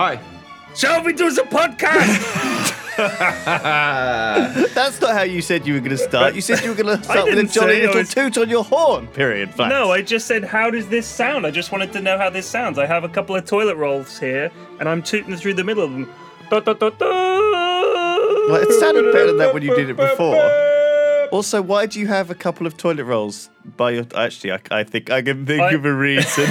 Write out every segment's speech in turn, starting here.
Hi. Shelby does a podcast. That's not how you said you were going to start. You said you were going to start with a didn't jolly little was- toot on your horn. Period. Flax. no, I just said, how does this sound? I just wanted to know how this sounds. I have a couple of toilet rolls here, and I'm tooting through the middle of them. Da, da, da, da. Well, it sounded better than that when you did it before. Also, why do you have a couple of toilet rolls by your? Actually, I, I think I can think I- of a reason.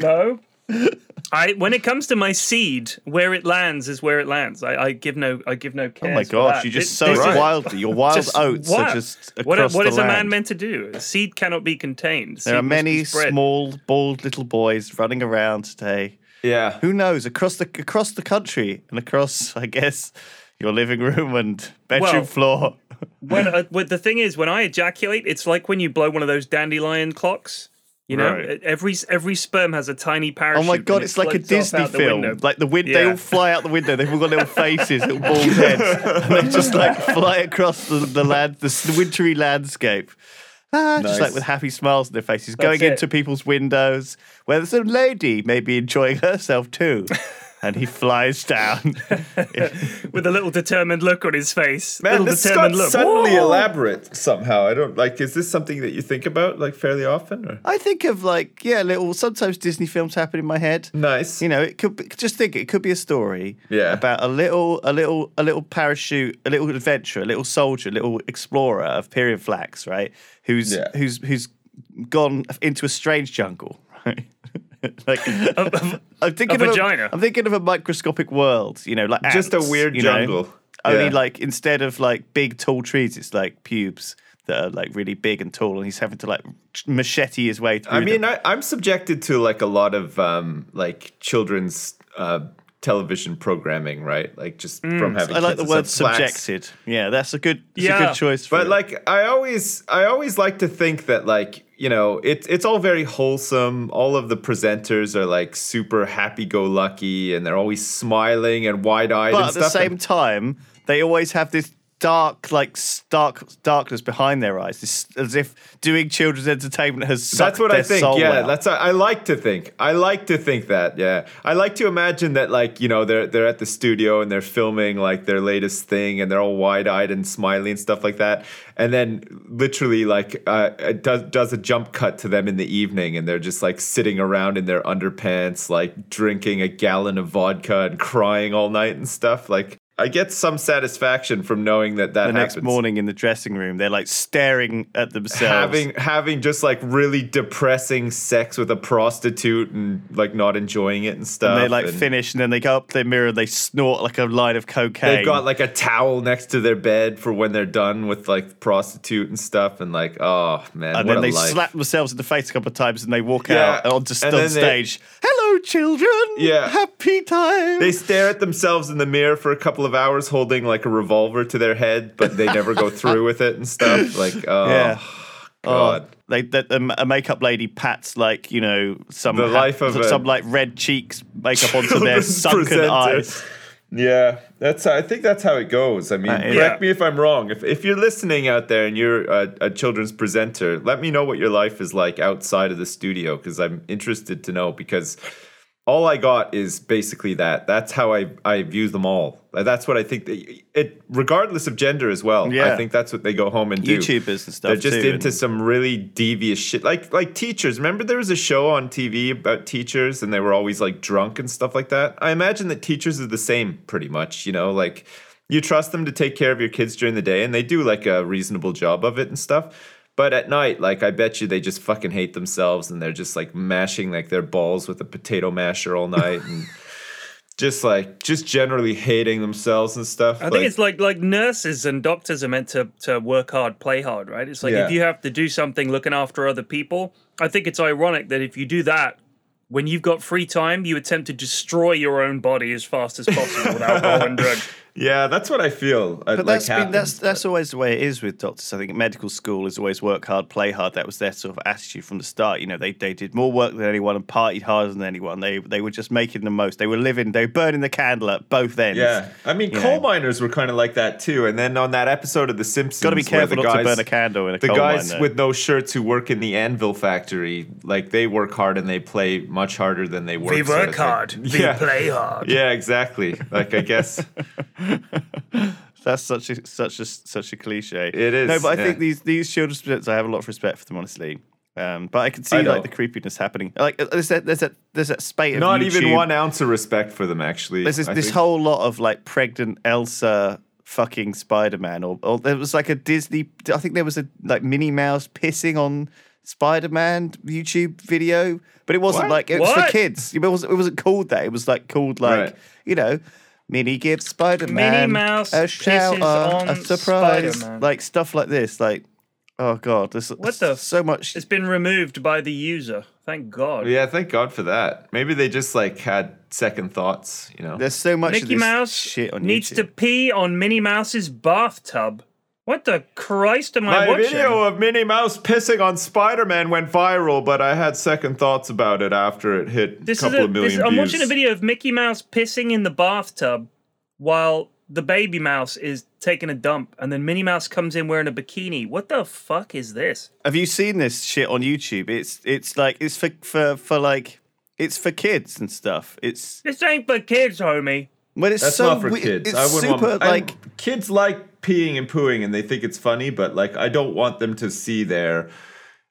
No. I when it comes to my seed, where it lands is where it lands. I, I give no I give no care. oh my gosh, you just sow it wildly. Your wild oats are just across what the is a man meant to do? A seed cannot be contained. There are many small, bald little boys running around today. Yeah. Who knows? Across the across the country and across, I guess, your living room and bedroom Well, floor. when uh, well, the thing is, when I ejaculate, it's like when you blow one of those dandelion clocks. You know, Right. every every sperm has a tiny parasite. Oh my god, and it it's like a Disney out the film. Like the wind, they all fly out the window. They've all got little faces, little bald heads, and they just like fly across the, the land, the wintry landscape. Ah, just like with happy smiles on their faces, going it. into people's windows where there's a lady maybe enjoying herself too, and he flies down. with a little determined look on his face. Man, little this got look. suddenly Whoa! elaborate somehow. I don't like. Is this something that you think about like fairly often? Or? I think of like yeah, little. Sometimes Disney films happen in my head. Nice. You know, it could be, just think it could be a story Yeah. about a little, a little, a little parachute, a little adventure, a little soldier, a little explorer of period flax, right? Who's Yeah. who's who's gone into a strange jungle, right? like I'm thinking a of vagina. I'm thinking of a microscopic world, you know, like Just a weird you know? jungle. Only Yeah. like instead of like big tall trees, it's like pubes that are like really big and tall, and he's having to like machete his way through. I mean, them. I, I'm subjected to like a lot of um, like children's uh, television programming, right? Like just from having. Mm. I like the word subjected. Yeah, that's a good, that's a Yeah. good choice. For But it. like, I always, I always like to think that like you know, it's it's all very wholesome. All of the presenters are like super happy-go-lucky, and they're always smiling and wide-eyed. but and at the same And- time, they always have this dark, like stark darkness behind their eyes, this, as if doing children's entertainment has sucked That's what I think. Yeah, out. that's I like to think. I like to think that. Yeah, I like to imagine that like you know they're they're at the studio and they're filming like their latest thing and they're all wide eyed and smiley and stuff like that. And then literally like uh, it does does a jump cut to them in the evening and they're just like sitting around in their underpants like drinking a gallon of vodka and crying all night and stuff. Like I get some satisfaction from knowing that that the next morning in the dressing room, they're like staring at themselves. having having just like really depressing sex with a prostitute and like not enjoying it and stuff. and they like and finish, and then they go up to their mirror and they snort like a line of cocaine. They've got like a towel next to their bed for when they're done with like prostitute and stuff, and like, oh man, and then they life. slap themselves in the face a couple of times, and they walk Yeah, out onto and on then they- stage. Hello, children. Yeah. happy time. They stare at themselves in the mirror for a couple of hours, holding like a revolver to their head, but they never go through with it and stuff. Like, oh Yeah. god. Oh, they, that a makeup lady pats like you know some The life of some like red cheeks makeup onto their sunken presenter. eyes. Yeah, that's. I think that's how it goes. I mean, Uh, correct yeah. me if I'm wrong. If if you're listening out there and you're a, a children's presenter, let me know what your life is like outside of the studio because I'm interested to know. Because all I got is basically that. That's how I I view them all. That's what I think. That it, regardless of gender as well. Yeah. I think that's what they go home and do. YouTubers and stuff They're just too, into some really devious shit, like like teachers. Remember, there was a show on TV about teachers, and they were always like drunk and stuff like that. I imagine that teachers are the same, pretty much. You know, like you trust them to take care of your kids during the day, and they do like a reasonable job of it and stuff. But at night, like I bet you they just fucking hate themselves, and they're just like mashing like their balls with a potato masher all night, and just like just generally hating themselves and stuff. I think it's like like nurses and doctors are meant to to work hard, play hard, right? It's like Yeah. if you have to do something looking after other people, I think it's ironic that if you do that when you've got free time, you attempt to destroy your own body as fast as possible with alcohol and drugs. Yeah, that's what I feel. uh, But like that's been, happens, that's that's always the way it is with doctors. I think medical school is always work hard, play hard. That was their sort of attitude from the start. You know, they they did more work than anyone and partied harder than anyone. They they were just making the most. They were living. They were burning the candle at both ends. Yeah, I mean, you coal know. miners were kind of like that too. And then on that episode of The Simpsons, Got to be careful the not guys, to burn a candle in a the coal guys mine. though. with no shirts who work in the anvil factory, like they work hard and they play much harder than they work. We work of hard. We Yeah. play hard. Yeah, exactly. Like I guess That's such a such a such a cliche. It is, No, but I yeah. think these these children's bits, I have a lot of respect for them, honestly. Um, but I can see I like the creepiness happening. Like uh, there's that there's that there's that spate of not even one ounce of respect for them. Actually, There's this, this whole lot of like pregnant Elsa fucking Spider Man, or, or there was like a Disney. I think there was a like Minnie Mouse pissing on Spider Man YouTube video, but it wasn't What? like it was What? for kids. It wasn't. It wasn't called that. It was like called like Right. you know. Minnie gives Spider Man Minnie Mouse a pisses on a surprise, Spider-Man. like stuff like this. Like, oh god, there's What the- so much. It's been removed by the user. Thank God. Yeah, thank God for that. Maybe they just like had second thoughts. You know. There's so much of Mickey this Mouse shit on needs YouTube. to pee on Minnie Mouse's bathtub. What the Christ am I watching? My watching? video of Minnie Mouse pissing on Spider-Man went viral, but I had second thoughts about it after it hit This a is couple a, of million this, I'm watching a video of Mickey Mouse pissing in the bathtub while the baby mouse is taking a dump, and then Minnie Mouse comes in wearing a bikini. What the fuck is this? Have you seen this shit on YouTube? It's it's like it's for for for like it's for kids and stuff. It's This ain't for kids, homie. but it's That's so not for we- kids. It's I wouldn't super want I'm- like kids like peeing and pooing and they think it's funny, but like I don't want them to see their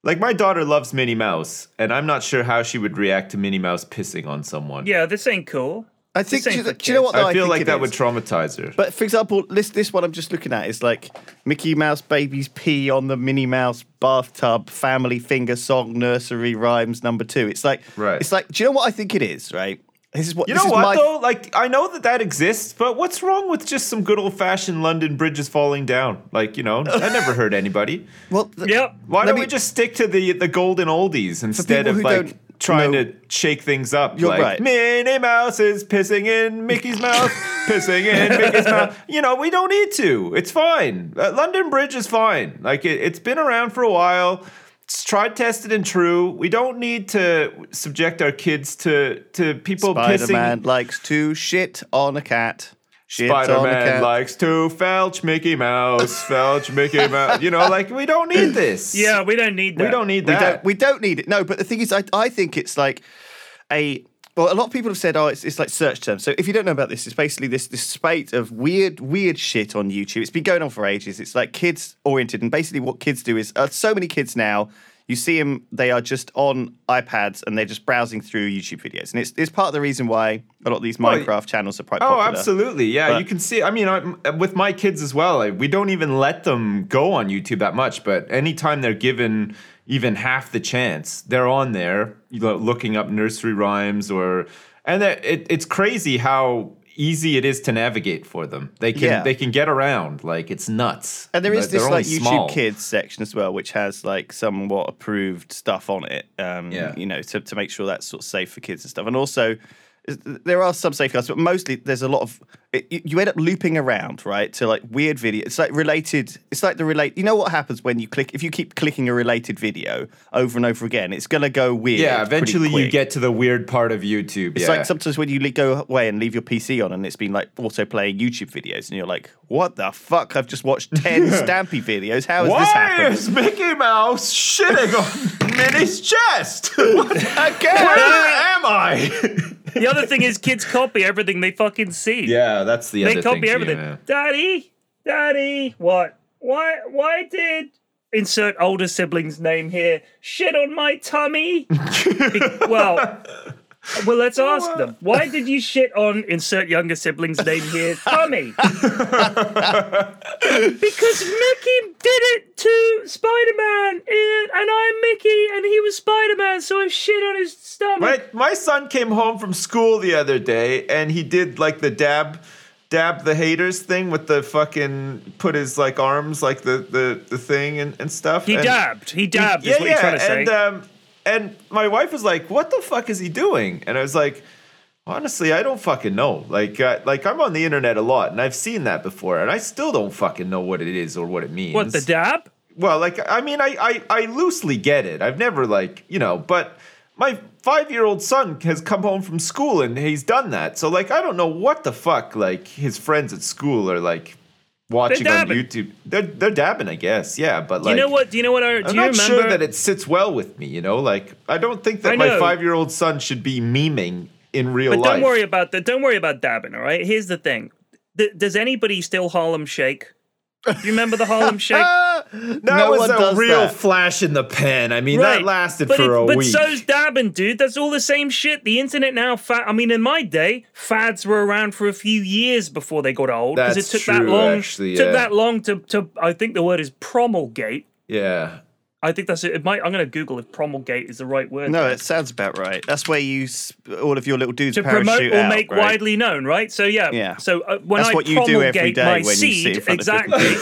like my daughter loves Minnie Mouse, and I'm not sure how she would react to Minnie Mouse pissing on someone. Yeah, this ain't cool. I think. Do you, do you know what? kids. though I feel think like it that is? would traumatize her. But for example, this this one I'm just looking at is like Mickey Mouse babies pee on the Minnie Mouse bathtub family finger song nursery rhymes number two. It's like Right. It's like do you know what I think it is? Right. This is what You this know is what my, though? Like I know that that exists, but what's wrong with just some good old fashioned London bridges falling down? Like you know, I never hurt anybody. Well, th- Yep. Why Let don't me- we just stick to the the golden oldies instead of like trying know- to shake things up? You're like right. Minnie Mouse is pissing in Mickey's mouth, pissing in Mickey's mouth. You know, we don't need to. It's fine. Uh, London Bridge is fine. Like it, it's been around for a while. It's tried, tested, and true. We don't need to subject our kids to to people Spider Man pissing. likes to shit on a cat. Shit Spider Man cat. likes to felch Mickey Mouse, felch Mickey Mouse. You know, like we don't need this. Yeah, we don't need that. we don't need we that. don't we don't need it. No, but the thing is, I I think it's like a well, a lot of people have said, oh, it's, it's like search terms. So if you don't know about this, it's basically this this spate of weird weird shit on YouTube. It's been going on for ages. It's like kids oriented, and basically what kids do is uh, so many kids now. You see them; they are just on iPads and they're just browsing through YouTube videos, and it's it's part of the reason why a lot of these oh, Well, Minecraft channels are quite Oh, popular. absolutely. Yeah, But- you can see. I mean, I'm, with my kids as well, like, we don't even let them go on YouTube that much. But anytime they're given even half the chance, they're on there, you know, looking up nursery rhymes or, and it, it's crazy how easy it is to navigate for them. They can Yeah. they can get around. Like it's nuts. And there is But this they're like YouTube small. Kids section as well, which has like somewhat approved stuff on it. Um, Yeah. You know, to, to make sure that's sort of safe for kids and stuff. And also, there are some safeguards, but mostly there's a lot of it, you- end up looping around, right, to like weird video. It's like related. It's like the relate. You know what happens when you click if you keep clicking a related video over and over again, it's gonna go weird. Yeah, eventually you get to the weird part of YouTube. It's yeah. like sometimes when you go away and leave your PC on, and it's been like auto playing YouTube videos, and you're like, "What the fuck? I've just watched ten Stampy videos. How has Why this happened?" is Mickey Mouse shitting on Minnie's chest? What- Again. Where am I? The other thing is, kids copy everything they fucking see. yeah, that's the they other copy thing. everything. yeah. Daddy, daddy, what? Why? Why did insert older sibling's name here? Shit on my tummy. Be- well, well, let's ask them. Why did you shit on insert younger sibling's name here, Tommy? because Mickey did it to Spider-Man, and and I'm Mickey, and he was Spider-Man, so I shit on his stomach. My my son came home from school the other day and he did like the dab dab the haters thing with the fucking put his like arms like the the, the thing and, and stuff. He and dabbed. He dabbed. yeah, is what yeah. you're trying to say. and um and my wife was like, "What the fuck is he doing?" And I was like, Honestly, I don't fucking know. Like, uh, like I'm on the internet a lot, and I've seen that before, and I still don't fucking know what it is or what it means. What the dab? Well, like, I mean, I, I, I loosely get it. I've never like, you know, but my five year old son has come home from school and he's done that. So, like, I don't know what the fuck, like, his friends at school are like watching on. YouTube. They're they're dabbing, I guess. Yeah, but like, you know what? Do you know what? I, do I'm you not remember? sure that it sits well with me. You know, like, I don't think that my five year old son should be memeing in real life. but life. don't worry about that. Don't worry about dabbing. All right. Here's the thing. Th- does anybody still Harlem Shake? Do you remember the Harlem Shake? That No was a real that. flash in the pan. I mean, that lasted but for it- a but week. so's dabbing, dude. That's all the same shit. The internet now, fa- I mean, in my day, fads were around for a few years before they got old because it took that long. actually, Took that long to, to. I think the word is promulgate. yeah. I think that's it. it might, I'm going to Google if promulgate is the right word. No, it sounds about right. That's where you all of your little dudes to promote or out, make right? widely known, right? So yeah, Yeah. So uh, when That's I what you do every promulgate my when seed, in front exactly.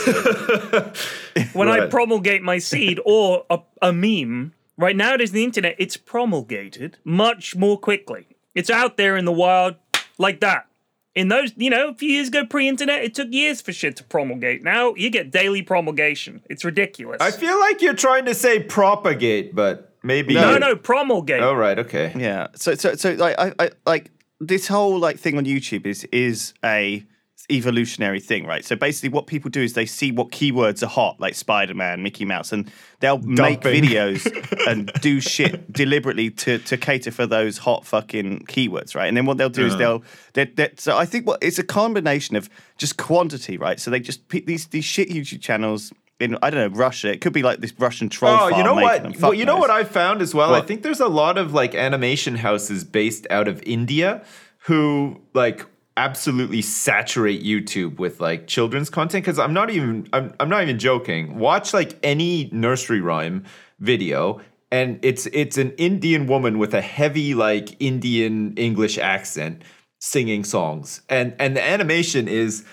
when I promulgate my seed or a, a meme, right nowadays on the internet, it's promulgated much more quickly. It's out there in the wild like that. In those, you know, a few years ago, pre-internet, it took years for shit to promulgate. Now you get daily promulgation. It's ridiculous. I feel like you're trying to say propagate, but maybe no, you- no, promulgate. Oh right, okay. Yeah. So so so like I, I like this whole like thing on YouTube is is a evolutionary thing, right? So basically what people do is they see what keywords are hot, like Spider-Man, Mickey Mouse, and they'll make videos and do shit deliberately to to cater for those hot fucking keywords, right? And then what they'll do is they'll they they so I think what it's a combination of just quantity, right? So they just pick these these shit YouTube channels in I don't know Russia. It could be like this Russian troll. Oh, you know what? Well, you know what I found as well. I think there's a lot of like animation houses based out of India who like absolutely saturate YouTube with like children's content because I'm not even I'm, I'm not even joking. Watch like any nursery rhyme video and it's it's an Indian woman with a heavy like Indian English accent singing songs and and the animation is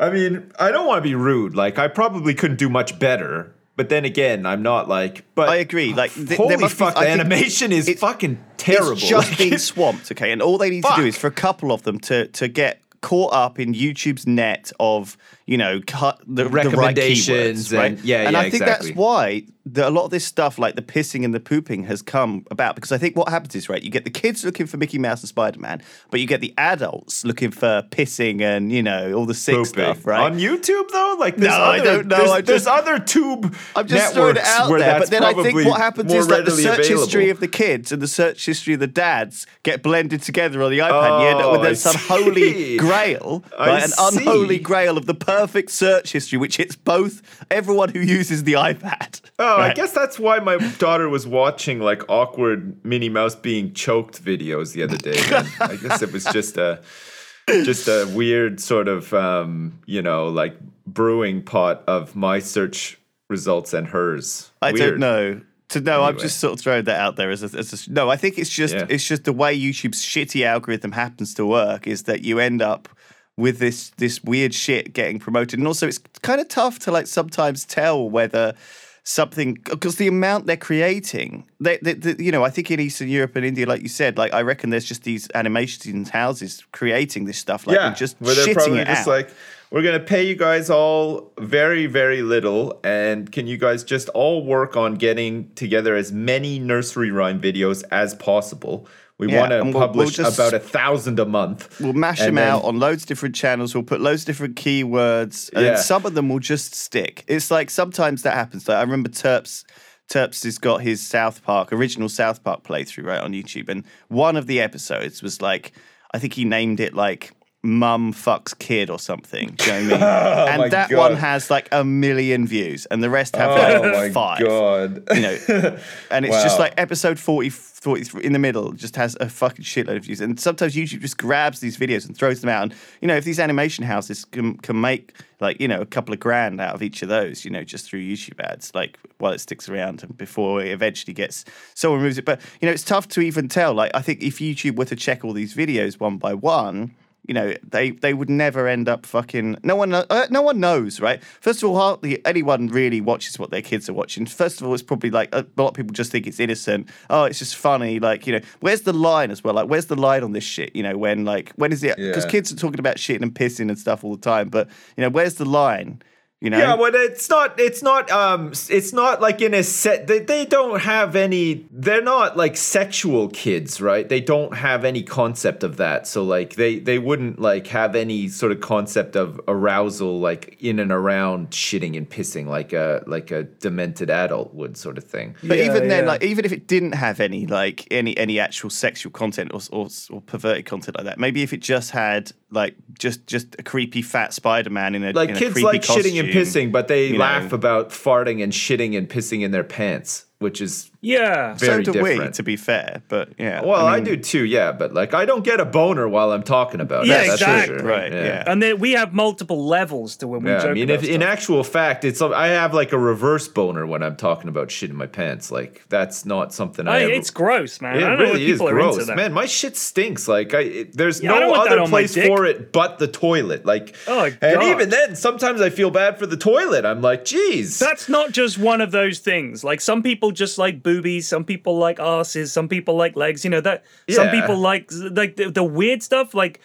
I mean, I don't want to be rude. Like, I probably couldn't do much better. But then again, I'm not like. But I agree, like, th- holy be- fuck, I the animation is it's- fucking terrible. It's just Like, being swamped, okay? And all they need to do is for a couple of them to to get caught up in YouTube's net of you know cut the, the right Recommendations keywords, right? and- yeah, and yeah, I think exactly. that's why the, a lot of this stuff, like the pissing and the pooping, has come about because I think what happens is right, you get the kids looking for Mickey Mouse and Spider Man, but you get the adults looking for pissing and you know all the sick pooping. stuff, right? On YouTube though, like there's No, I other, don't know, There's, I there's other tube I'm just throwing it out there, but then I think what happens is that the search available. history of the kids and the search history of the dads get blended together on the iPad. you end up with Oh, I some holy grail, I right? an unholy grail of the perfect search history, which hits both everyone who uses the iPad. Oh, I guess that's why my daughter was watching like awkward Minnie Mouse being choked videos the other day. I guess it was just a just a weird sort of um, you know, like brewing pot of my search results and hers. I Weird. don't know. To know, I'm just sort of throwing that out there as a, as a no. I think it's just Yeah. it's just the way YouTube's shitty algorithm happens to work is that you end up with this this weird shit getting promoted, and also it's kind of tough to like sometimes tell whether something because the amount they're creating, they, they, they- you know, I think in Eastern Europe and India, like you said, like I reckon there's just these animations houses creating this stuff, like and just where they're shitting probably it just out. like, we're gonna pay you guys all very, very little, and can you guys just all work on getting together as many nursery rhyme videos as possible? We Yeah, want to and we'll- we'll publish just- about a thousand a month. We'll mash them then- out on loads of different channels. We'll put loads of different keywords, and Yeah. some of them will just stick. It's like sometimes that happens. Like I remember Terps. Terps has got his South Park original South Park playthrough right on YouTube, and one of the episodes was like I think he named it like "Mum fucks kid" or something. Do you know what I mean? Oh my and that God. one has like a million views, and the rest have Oh like my five god! you know, and it's just like episode 40, 43 in the middle just has a fucking shitload of views. And sometimes YouTube just grabs these videos and throws them out. And, you know, if these animation houses can, can make like, you know, a couple of grand out of each of those, you know, just through YouTube ads, like while it sticks around and before it eventually gets, someone removes it. But, you know, it's tough to even tell. Like, I think if YouTube were to check all these videos one by one, you know, they they would never end up fucking. No one, uh, no one knows, right? First of all, hardly anyone really watches what their kids are watching. First of all, it's probably like a lot of people just think it's innocent. Oh, it's just funny. Like you know, where's the line as well? Like, where's the line on this shit? You know, when like when is it? Because Yeah. kids are talking about shitting and pissing and stuff all the time, but you know, where's the line? You know, Yeah, but it's not. It's not. Um, it's not like in a set. They, they don't have any. They're not like sexual kids, right? They don't have any concept of that. So like they they wouldn't like have any sort of concept of arousal like in and around shitting and pissing like a like a demented adult would sort of thing. But Yeah, even then, yeah. like even if it didn't have any like any any actual sexual content or, or or perverted content like that, maybe if it just had like just just a creepy fat Spider Man in a Like in a kids creepy like shitting and costume, pissing, but they you laugh know. about farting and shitting and pissing in their pants, which is Yeah. very so do we, different. to be fair. But yeah, well, I, mean, do too, yeah. But like, I don't get a boner while I'm talking about Yeah, it. That's exactly. sure. Right, yeah. And then we have multiple levels to when we Yeah, joke I mean, about if, in actual fact, it's I have like a reverse boner when I'm talking about shit in my pants. Like that's not something I. Hey, ever, it's gross, man. it I don't really if is are gross, man. My shit stinks. Like I, it, there's Yeah, no want other place for it but the toilet. Like, Oh, God. and even then, sometimes I feel bad for the toilet. I'm like, geez, That's not just one of those things. Like some people just like boobies, some people like asses, some people like legs. You know that. Some people like like the, the weird stuff. Like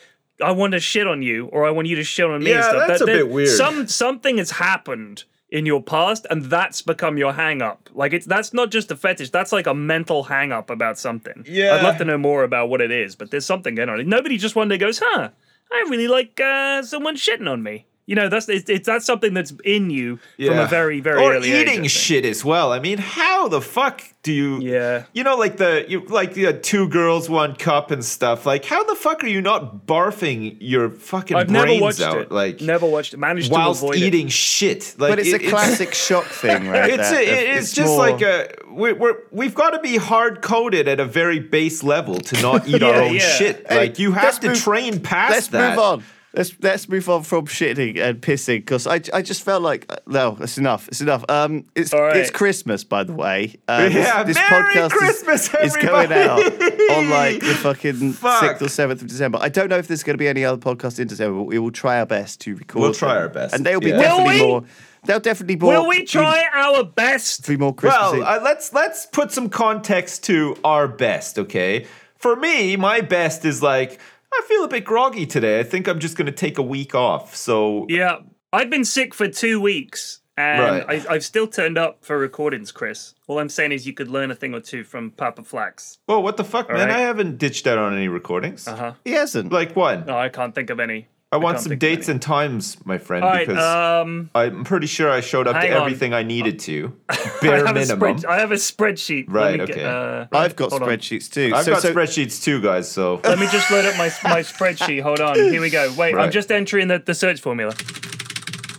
I want to shit on you, or I want you to shit on me. and Yeah, stuff. that's That- a that- bit weird. Some something has happened in your past, and that's become your hang up. Like it's that's not just a fetish. That's like a mental hang up about something. Yeah. I'd love to know more about what it is, but there's something going on. Nobody just one day goes, "Huh, I really like uh, someone shitting on me." You know, that's it's, it's that's something that's in you from a very very or early eating think. shit as well. I mean, how the fuck do you? Yeah. You know, like the you like the uh, two girls, one cup and stuff. Like, how the fuck are you not barfing your fucking I've brains never watched out? it. Like, never watched it. Managed whilst to avoid eating it. shit. Like, but it's it- a classic shock thing, right? It's that- a, it- it's, just more- like a we, we're we've got to be hard coded at a very base level to not eat our own yeah. shit. Hey, like you have let's to move- train past Let's that. move on. Let's let's move on from shitting and pissing because I, I just felt like uh, no, it's enough. It's enough. Um, it's All right. it's Christmas by the way. Uh, Yeah, this, this Merry podcast is- Christmas, is, going out everybody. on like the fucking Fuck. sixth or seventh of December. I don't know if there's going to be any other podcast in December, but we will try our best to record. We'll try them. our best, and they'll be yeah. definitely Will we? more. They'll definitely more. Will we try our best? Be more Christmassy. Well, uh, let's let's put some context to our best, okay? For me, my best is like I feel a bit groggy today. I think I'm just going to take a week off. So Yeah, I've been sick for two weeks, and Right. I, I've still turned up for recordings, Chris. All I'm saying is you could learn a thing or two from Papa Flax. Well, what the fuck, man? right. I haven't ditched out on any recordings. Uh huh. he hasn't. Like what? No, I can't think of any. I want can't some dates and times, my friend, All right. because Um, I'm pretty sure I showed up hang to on. everything I needed to. I Bare have, a minimum. spread, I have a spreadsheet. Right, me get- okay. uh, I've got hold on. spreadsheets too. I've so, got so, spreadsheets too, guys. So Let me just load up my my spreadsheet. Hold on. Here we go. Wait, I'm just entering the, the search formula.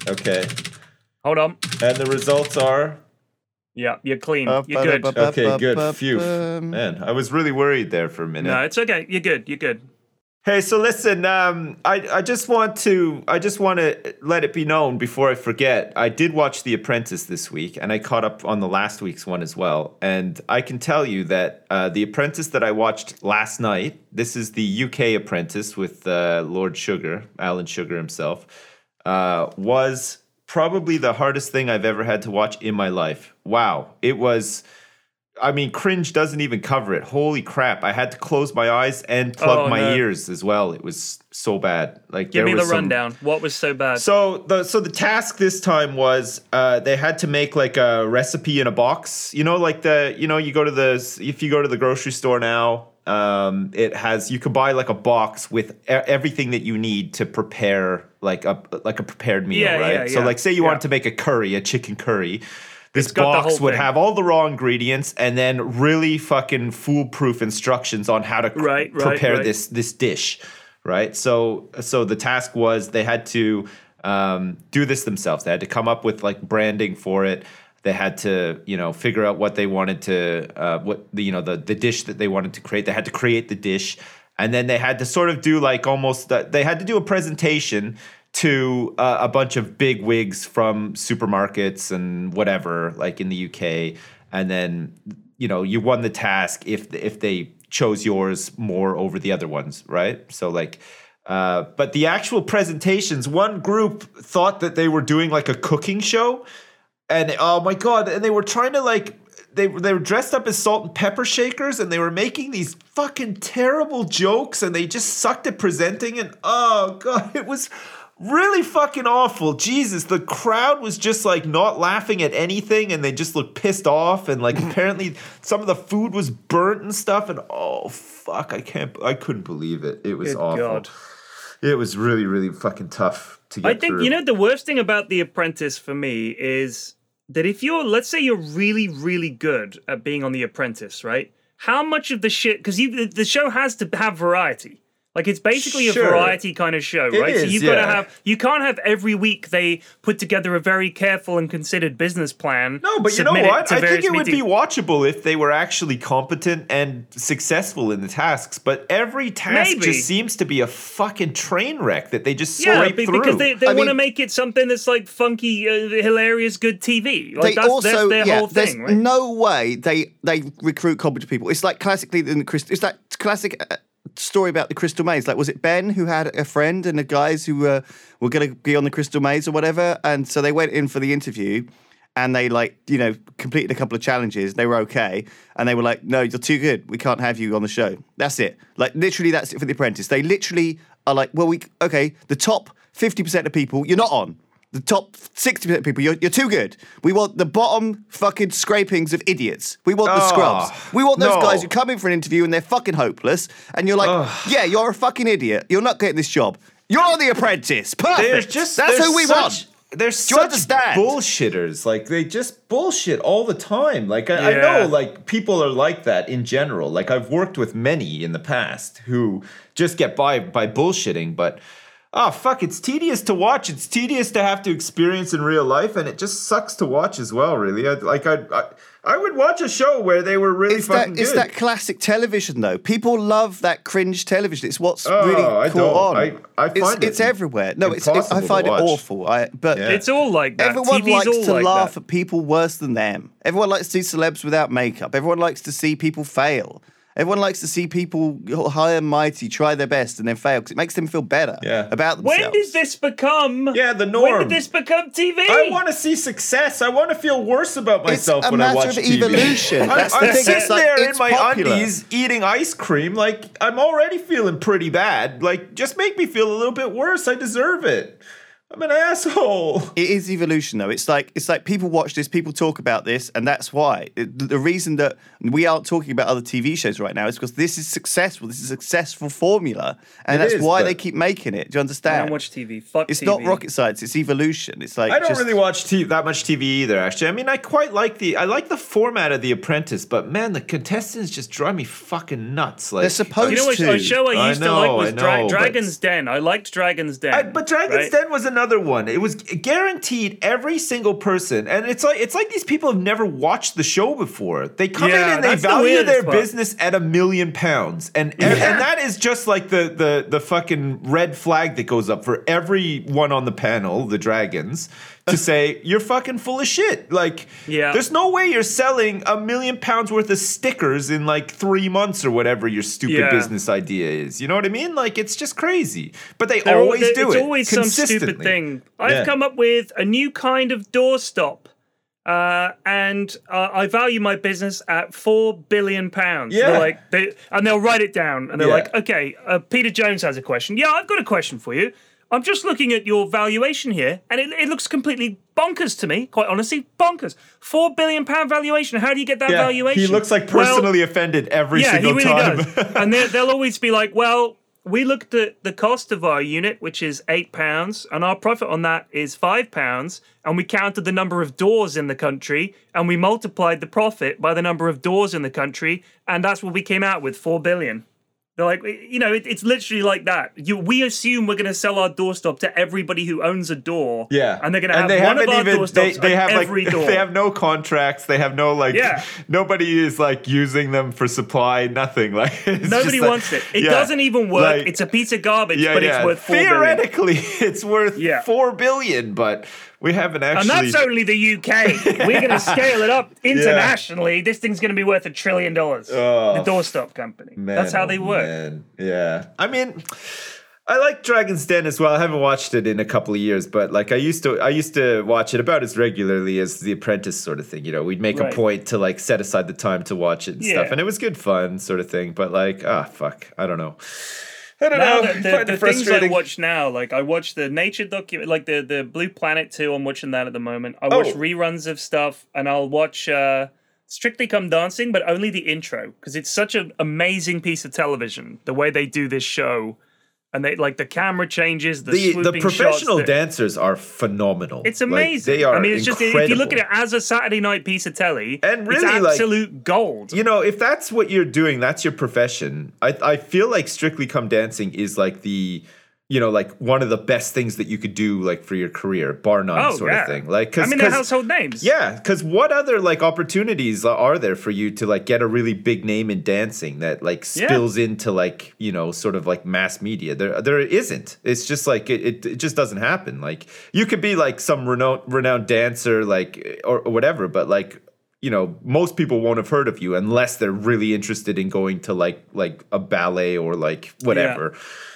okay, Hold on. and the results are Yeah, you're clean. Uh, You're good. ba-da-ba-ba. okay. Good. Phew, man. I was really worried there for a minute. No, it's okay. You're good. You're good. Hey, so listen, um, I, I just want to I just want to let it be known before I forget. I did watch The Apprentice this week, and I caught up on the last week's one as well. And I can tell you that uh, The Apprentice that I watched last night, this is the UK Apprentice with uh, Lord Sugar, Alan Sugar himself, uh, was probably the hardest thing I've ever had to watch in my life. Wow, it was. I mean, cringe doesn't even cover it. Holy crap! I had to close my eyes and plug Oh, my no. ears as well. It was so bad. Like, Give me the some- rundown. What was so bad? So the so the task this time was uh, they had to make like a recipe in a box. You know, like the you know you go to the if you go to the grocery store now, um, it has you can buy like a box with everything that you need to prepare like a like a prepared meal, Yeah, right? yeah, So like say you yeah. wanted to make a curry, a chicken curry. This box would thing. have all the raw ingredients and then really fucking foolproof instructions on how to c- Right, right, prepare right. this this dish, right? So so the task was they had to um, do this themselves. They had to come up with like branding for it. They had to you know figure out what they wanted to uh, what the you know the the dish that they wanted to create. They had to create the dish, and then they had to sort of do like almost uh, they had to do a presentation to uh, a bunch of big wigs from supermarkets and whatever, like in the UK, and then you know you won the task if if they chose yours more over the other ones, right? So like Uh, but the actual presentations, one group thought that they were doing like a cooking show, and oh my god, and they were trying to like they they were dressed up as salt and pepper shakers, and they were making these fucking terrible jokes, and they just sucked at presenting, and oh god, it was really fucking awful. Jesus, the crowd was just like not laughing at anything and they just looked pissed off and like apparently some of the food was burnt and stuff and oh fuck, I can't I couldn't believe it. It was Good awful. God. It was really really fucking tough to get I think through. you know the worst thing about The Apprentice for me is that if you're, let's say, you're really, really good at being on The Apprentice, right? How much of the shit? Because you, the show has to have variety. Like it's basically Sure. a variety kind of show, It right? so you've got to have. You can't have every week they put together a very careful and considered business plan. No, but you know what? I think various it would be watchable if they were actually competent and successful in the tasks. But every task Maybe. just seems to be a fucking train wreck that they just Yeah, scrape be- through. because they, they want to make it something that's like funky, uh, hilarious, good TV. Like they that's, also, that's their yeah, whole there's thing, right? no way they they recruit competent people. It's like classically in the Crystal. It's that classic uh, story about the Crystal Maze. Like, was it Ben who had a friend and the guys who uh, were going to be on the Crystal Maze or whatever? And so they went in for the interview. And they like, you know, completed a couple of challenges. They were okay, and they were like, "No, you're too good. We can't have you on the show." That's it. Like literally, that's it for the Apprentice. They literally are like, "Well, we okay. The top fifty percent of people, you're not on. The top 60% of people, you're, you're too good. We want the bottom fucking scrapings of idiots. We want the Oh, scrubs. We want those no. guys who come in for an interview and they're fucking hopeless. And you're like, yeah, you're a fucking idiot. You're not getting this job. You're The Apprentice. Perfect. There's just That's there's who we such, want. They're you such understand? bullshitters. Like they just bullshit all the time. Like I, I Yeah. know, like people are like that in general. Like I've worked with many in the past who just get by by bullshitting, but. Oh fuck! It's tedious to watch. It's tedious to have to experience in real life, and it just sucks to watch as well. Really, I, like I, I, I would watch a show where they were really It's that, fucking it's that classic television, though. People love that cringe television. It's what's Oh, really I caught don't. on. I- I it's, find it it's everywhere. No, it's, it, I find it awful. I, but Yeah. It's all like that. Everyone TV's likes all to like laugh that. at people worse than them. Everyone likes to see celebs without makeup. Everyone likes to see people fail. Everyone likes to see people high and mighty try their best and then fail because it makes them feel better Yeah. about themselves. When did this become? Yeah, the norm. When did this become TV? I want to see success. I want to feel worse about myself a when I matter watch of TV. evolution. I, That's the I'm thing. sitting It's like, there it's in my popular. undies eating ice cream. Like I'm already feeling pretty bad. Like just make me feel a little bit worse. I deserve it. I'm an asshole. It is evolution, though. It's like it's like people watch this, people talk about this, and that's why. It- the reason that we aren't talking about other TV shows right now is because this is successful. This is a successful formula, and It that's is, why they keep making it. Do you I understand? don't watch TV. Fuck it's TV. not rocket science. It's evolution. It's like I don't just- really watch t- that much TV either. Actually, I mean, I quite like the I like the format of The Apprentice, but man, the contestants just drive me fucking nuts. Like They're supposed to You know what to. a show I I used to like was I Dra- know, but- Dragon's Den. I liked Dragon's Den. I, but Dragon's right? Den was another one. It was guaranteed every single person, and it's like it's like these people have never watched the show before. They come in and they that's the value their part. business at a million pounds, and and, and that is just like the the the fucking red flag that goes up for everyone on the panel, the dragons. To say you're fucking full of shit. Like, Yeah. there's no way you're selling a million pounds worth of stickers in like three months or whatever your stupid Yeah. business idea is. You know what I mean? Like, it's just crazy. But they They're always do it's it. always some stupid thing. I've Yeah. come up with a new kind of doorstop. Uh, and uh, I value my business at four billion pounds. Yeah. They're like, they, and they'll write it down, and they're Yeah. like, "Okay, uh, Peter Jones has a question. Yeah, I've got a question for you. I'm just looking at your valuation here, and it, it looks completely bonkers to me. Quite honestly, bonkers. Four billion pound valuation. How do you get that Yeah, valuation? he looks like Well, personally offended every yeah, single he really time. does. and they- they'll always be like, well, we looked at the cost of our unit, which is eight pounds, and our profit on that is five pounds, and we counted the number of doors in the country, and we multiplied the profit by the number of doors in the country, and that's what we came out with, four billion. They're like, you know, it, it's literally like that. You, we assume we're going to sell our doorstop to everybody who owns a door. Yeah, and they're going to have they one of our even. doorstops They, they have every like door. they have no contracts. They have no like. Yeah. Nobody is like using them for supply. Nothing like. Nobody just like- wants it. It yeah, doesn't even work. like- it's a piece of garbage, yeah, but yeah. it's worth four billion. Theoretically, it's worth Yeah. four billion, but we haven't actually. And that's only the UK. We're going to scale it up internationally. This thing's going to be worth a trillion dollars. Oh, the doorstop company. Man, That's how they work. man. Yeah. I mean, I like Dragon's Den as well. I haven't watched it in a couple of years, but like I used to, I used to watch it about as regularly as The Apprentice, sort of thing. You know, we'd make Right. a point to like set aside the time to watch it and stuff, and it was good fun, sort of thing. But like, ah, fuck, I don't know. I don't Now know. the, the, the things I watch now, like I watch the nature document, like the the Blue Planet two. I'm watching that at the moment. I watch Oh. reruns of stuff, and I'll watch uh, Strictly Come Dancing, but only the intro because it's such an amazing piece of television. The way they do this show, and they like the camera changes, the the the professional dancers are phenomenal. It's Like, amazing. they are. I mean, it's just if you look at it as a Saturday night piece of telly, And it's really, like, absolute gold. You know, if that's what you're doing, that's your profession. I I feel like Strictly Come Dancing is like the you know like one of the best things that you could do like for your career, bar none, oh sort yeah, of thing. Like, cause, I mean, 'cause- household names. Yeah, because what other like opportunities are there for you to like get a really big name in dancing that like Yeah. spills into like you know sort of like mass media? There, there isn't. It's just like it, it, it just doesn't happen. Like you could be like some renowned renowned dancer like or, or whatever, but like you know most people won't have heard of you unless they're really interested in going to like like a ballet or like whatever.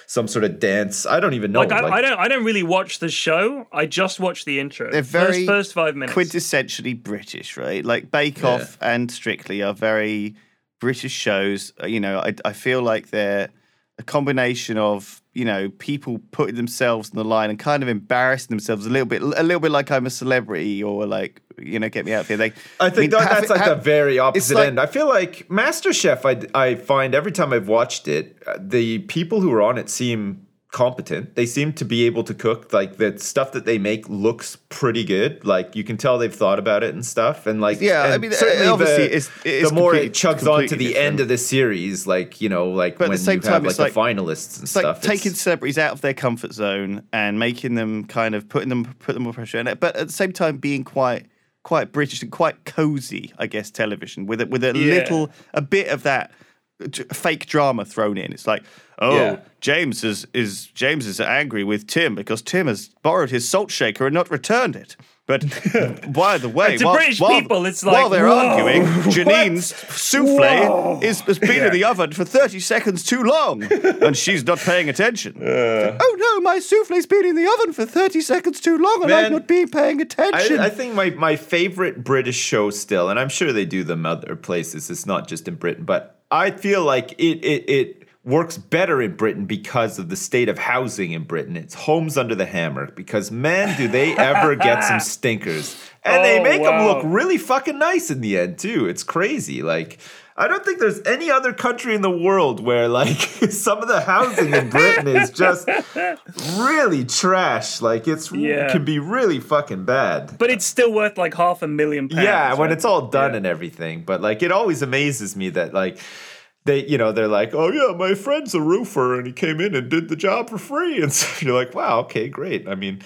Some sort of dance. I don't even know. Like, I, I don't, I don't really watch the show. I just watch the intro. They're very first, first five minutes. quintessentially British, right? Like Bake Off and Strictly are very British shows. Uh, You know, I, I feel like they're a combination of you know people putting themselves on the line and kind of embarrassing themselves a little bit, a little bit like I'm a celebrity or like you know get me out there. They, I think that, have- that's like have- the very opposite like- end. I feel like MasterChef. I I find every time I've watched it, uh, the people who are on it seem competent. They seem to be able to cook. Like the stuff that they make looks pretty good. Like you can tell they've thought about it and stuff. And like Yeah, I mean, certainly obviously the, it's- it is the more it chugs on to the different. end of the series, like you know, like But at when the same you time, have like it's the finalists and It's like stuff. taking it's- celebrities out of their comfort zone and making them kind of putting them put them under pressure, and but at the same time being quite quite British and quite cozy, I guess, television with a, with a Yeah. little a bit of that fake drama thrown in. It's like, oh, Yeah. James is is James is angry with Tim because Tim has borrowed his salt shaker and not returned it. But by the way, To while, British while- people, it's like while they're whoa. arguing, Janine's souffle Whoa. is, has been in the oven for 30 seconds too long and she's not paying attention. oh no, my souffle's been in the oven for 30 seconds too long and Man, I've not been paying I, attention. I think my, my favorite British show still, and I'm sure they do them other places. It's not just in Britain, but I feel like it it it works better in Britain because of the state of housing in Britain. It's Homes Under the Hammer because man, do they ever get some stinkers, and they Oh, make them look really fucking nice in the end too. It's crazy, like. I don't think there's any other country in the world where like some of the housing in Britain is just really trash. Like it's Yeah. can be really fucking bad. But it's still worth like half a million pounds. Yeah, when right? it's all done Yeah. and everything. But like it always amazes me that like they you know, they're like, Oh yeah, my friend's a roofer and he came in and did the job for free and so you're like, Wow, okay, great. I mean,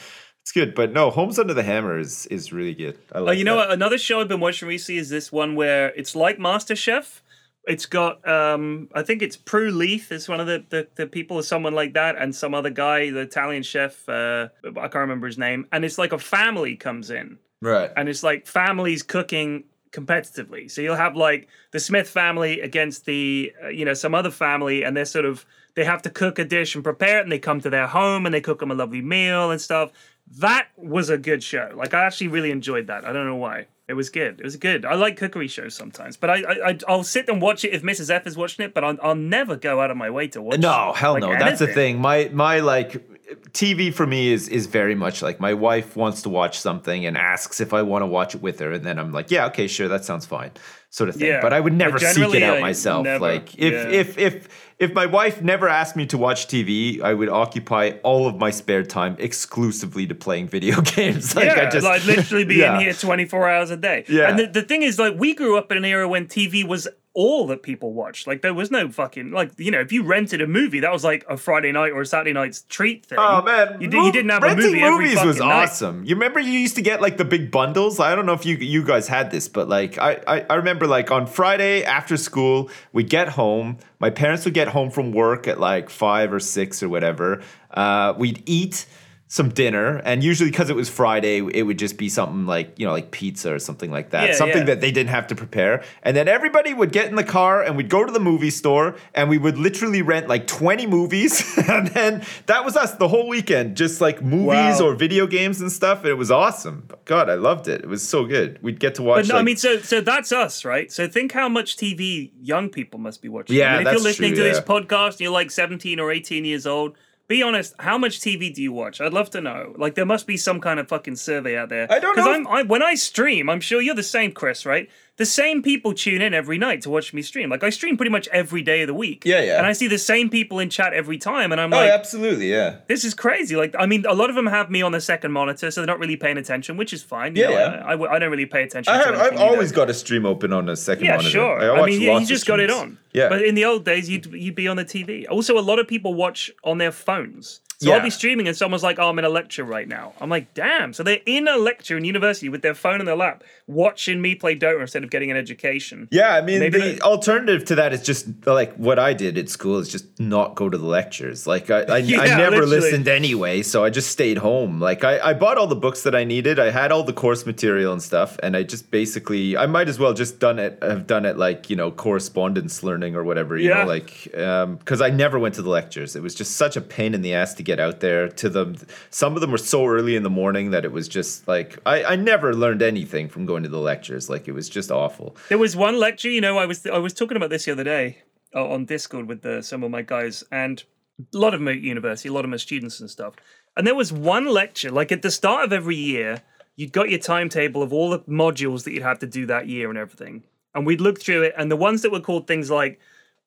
it's good. But no, Homes Under the Hammer is is really good. I Oh, like you know that. what? Another show I've been watching recently is this one where it's like MasterChef. It's got, um, I think it's Prue Leith is one of the, the, the people, or someone like that, and some other guy, the Italian chef. Uh, I can't remember his name. And it's like a family comes in, Right. and it's like families cooking competitively. So you'll have like the Smith family against the, uh, you know, some other family, and they're sort of they have to cook a dish and prepare it, and they come to their home and they cook them a lovely meal and stuff. That was a good show. Like I actually really enjoyed that. I don't know why. It was good. It was good. I like cookery shows sometimes, but I, I I- I'll sit and watch it if Mrs. F is watching it. But I'll, I'll never go out of my way to watch. No, hell like, no. That's the thing. My my like TV for me is is very much like my wife wants to watch something and asks if I want to watch it with her, and then I'm like, yeah, okay, sure, that sounds fine, sort of thing. Yeah. But I would never seek it out I myself. never- like if yeah. if if if my wife never asked me to watch TV, I would occupy all of my spare time exclusively to playing video games. like yeah, I just like literally be Yeah. in here 24 hours a day. Yeah. And the, the thing is, like, we grew up in an era when TV was all that people watched. Like, there was no fucking, like, you know, if you rented a movie, that was like a Friday night or a Saturday night's treat thing. Oh man, You, di- you didn't have a movie every movies was fucking night. awesome. You remember you used to get like the big bundles. I don't know if you you guys had this, but like I, I I remember like on Friday after school we'd get home. My parents would get home from work at like five or six or whatever. Uh, we'd eat. Some dinner, and usually because it was Friday, it would just be something like you know like pizza or something like that, Yeah, something yeah. that they didn't have to prepare. And then everybody would get in the car and we'd go to the movie store and we would literally rent like twenty movies, and then that was us the whole weekend, just like movies Wow. or video games and stuff. And it was awesome. God, I loved it. It was so good. We'd get to watch. But no, I mean, so so that's us, right? So think how much TV young people must be watching. Yeah, I mean, if that's you're listening true, to this podcast and you're like 17 or 18 years old, be honest. How much TV do you watch? I'd love to know. Like, there must be some kind of fucking survey out there. I don't Because know I'm I, when I stream, I'm sure you're the same, Chris, right? The same people tune in every night to watch me stream. Like, I stream pretty much every day of the week. Yeah, yeah. And I see the same people in chat every time, and I'm oh, like, absolutely, yeah. this is crazy. Like, I mean, a lot of them have me on the second monitor, so they're not really paying attention, which is fine. You Yeah, know, yeah. I, I I don't really pay attention. I have, I've always got a stream open on a second Yeah, monitor. sure. I, I, mean, yeah, you just got it on. Yeah. But in the old days, you'd you'd be on the TV. Also, a lot of people watch on their phones. So Yeah. I'll be streaming and someone's like, "Oh, I'm in a lecture right now." I'm like, "Damn!" So they're in a lecture in university with their phone in their lap, watching me play Dota instead of getting an education. Yeah, I mean, Maybe the alternative to that is just like what I did at school is just not go to the lectures. Like I, I, I never literally. listened anyway, so I just stayed home. Like I, I bought all the books that I needed. I had all the course material and stuff, and I just basically, I might as well just done it, have done it like you know correspondence learning or whatever. You Yeah. know, like um, because I never went to the lectures. It was just such a pain in the ass to get out there to them. Some of them were so early in the morning that it was just like I, I never learned anything from going to the lectures. Like it was just awful. There was one lecture, you know, I was I was talking about this the other day uh, on Discord with the, some of my guys, and a lot of at university, a lot of my students and stuff. And there was one lecture, like at the start of every year, you'd got your timetable of all the modules that you'd have to do that year and everything. And we'd look through it, and the ones that were called things like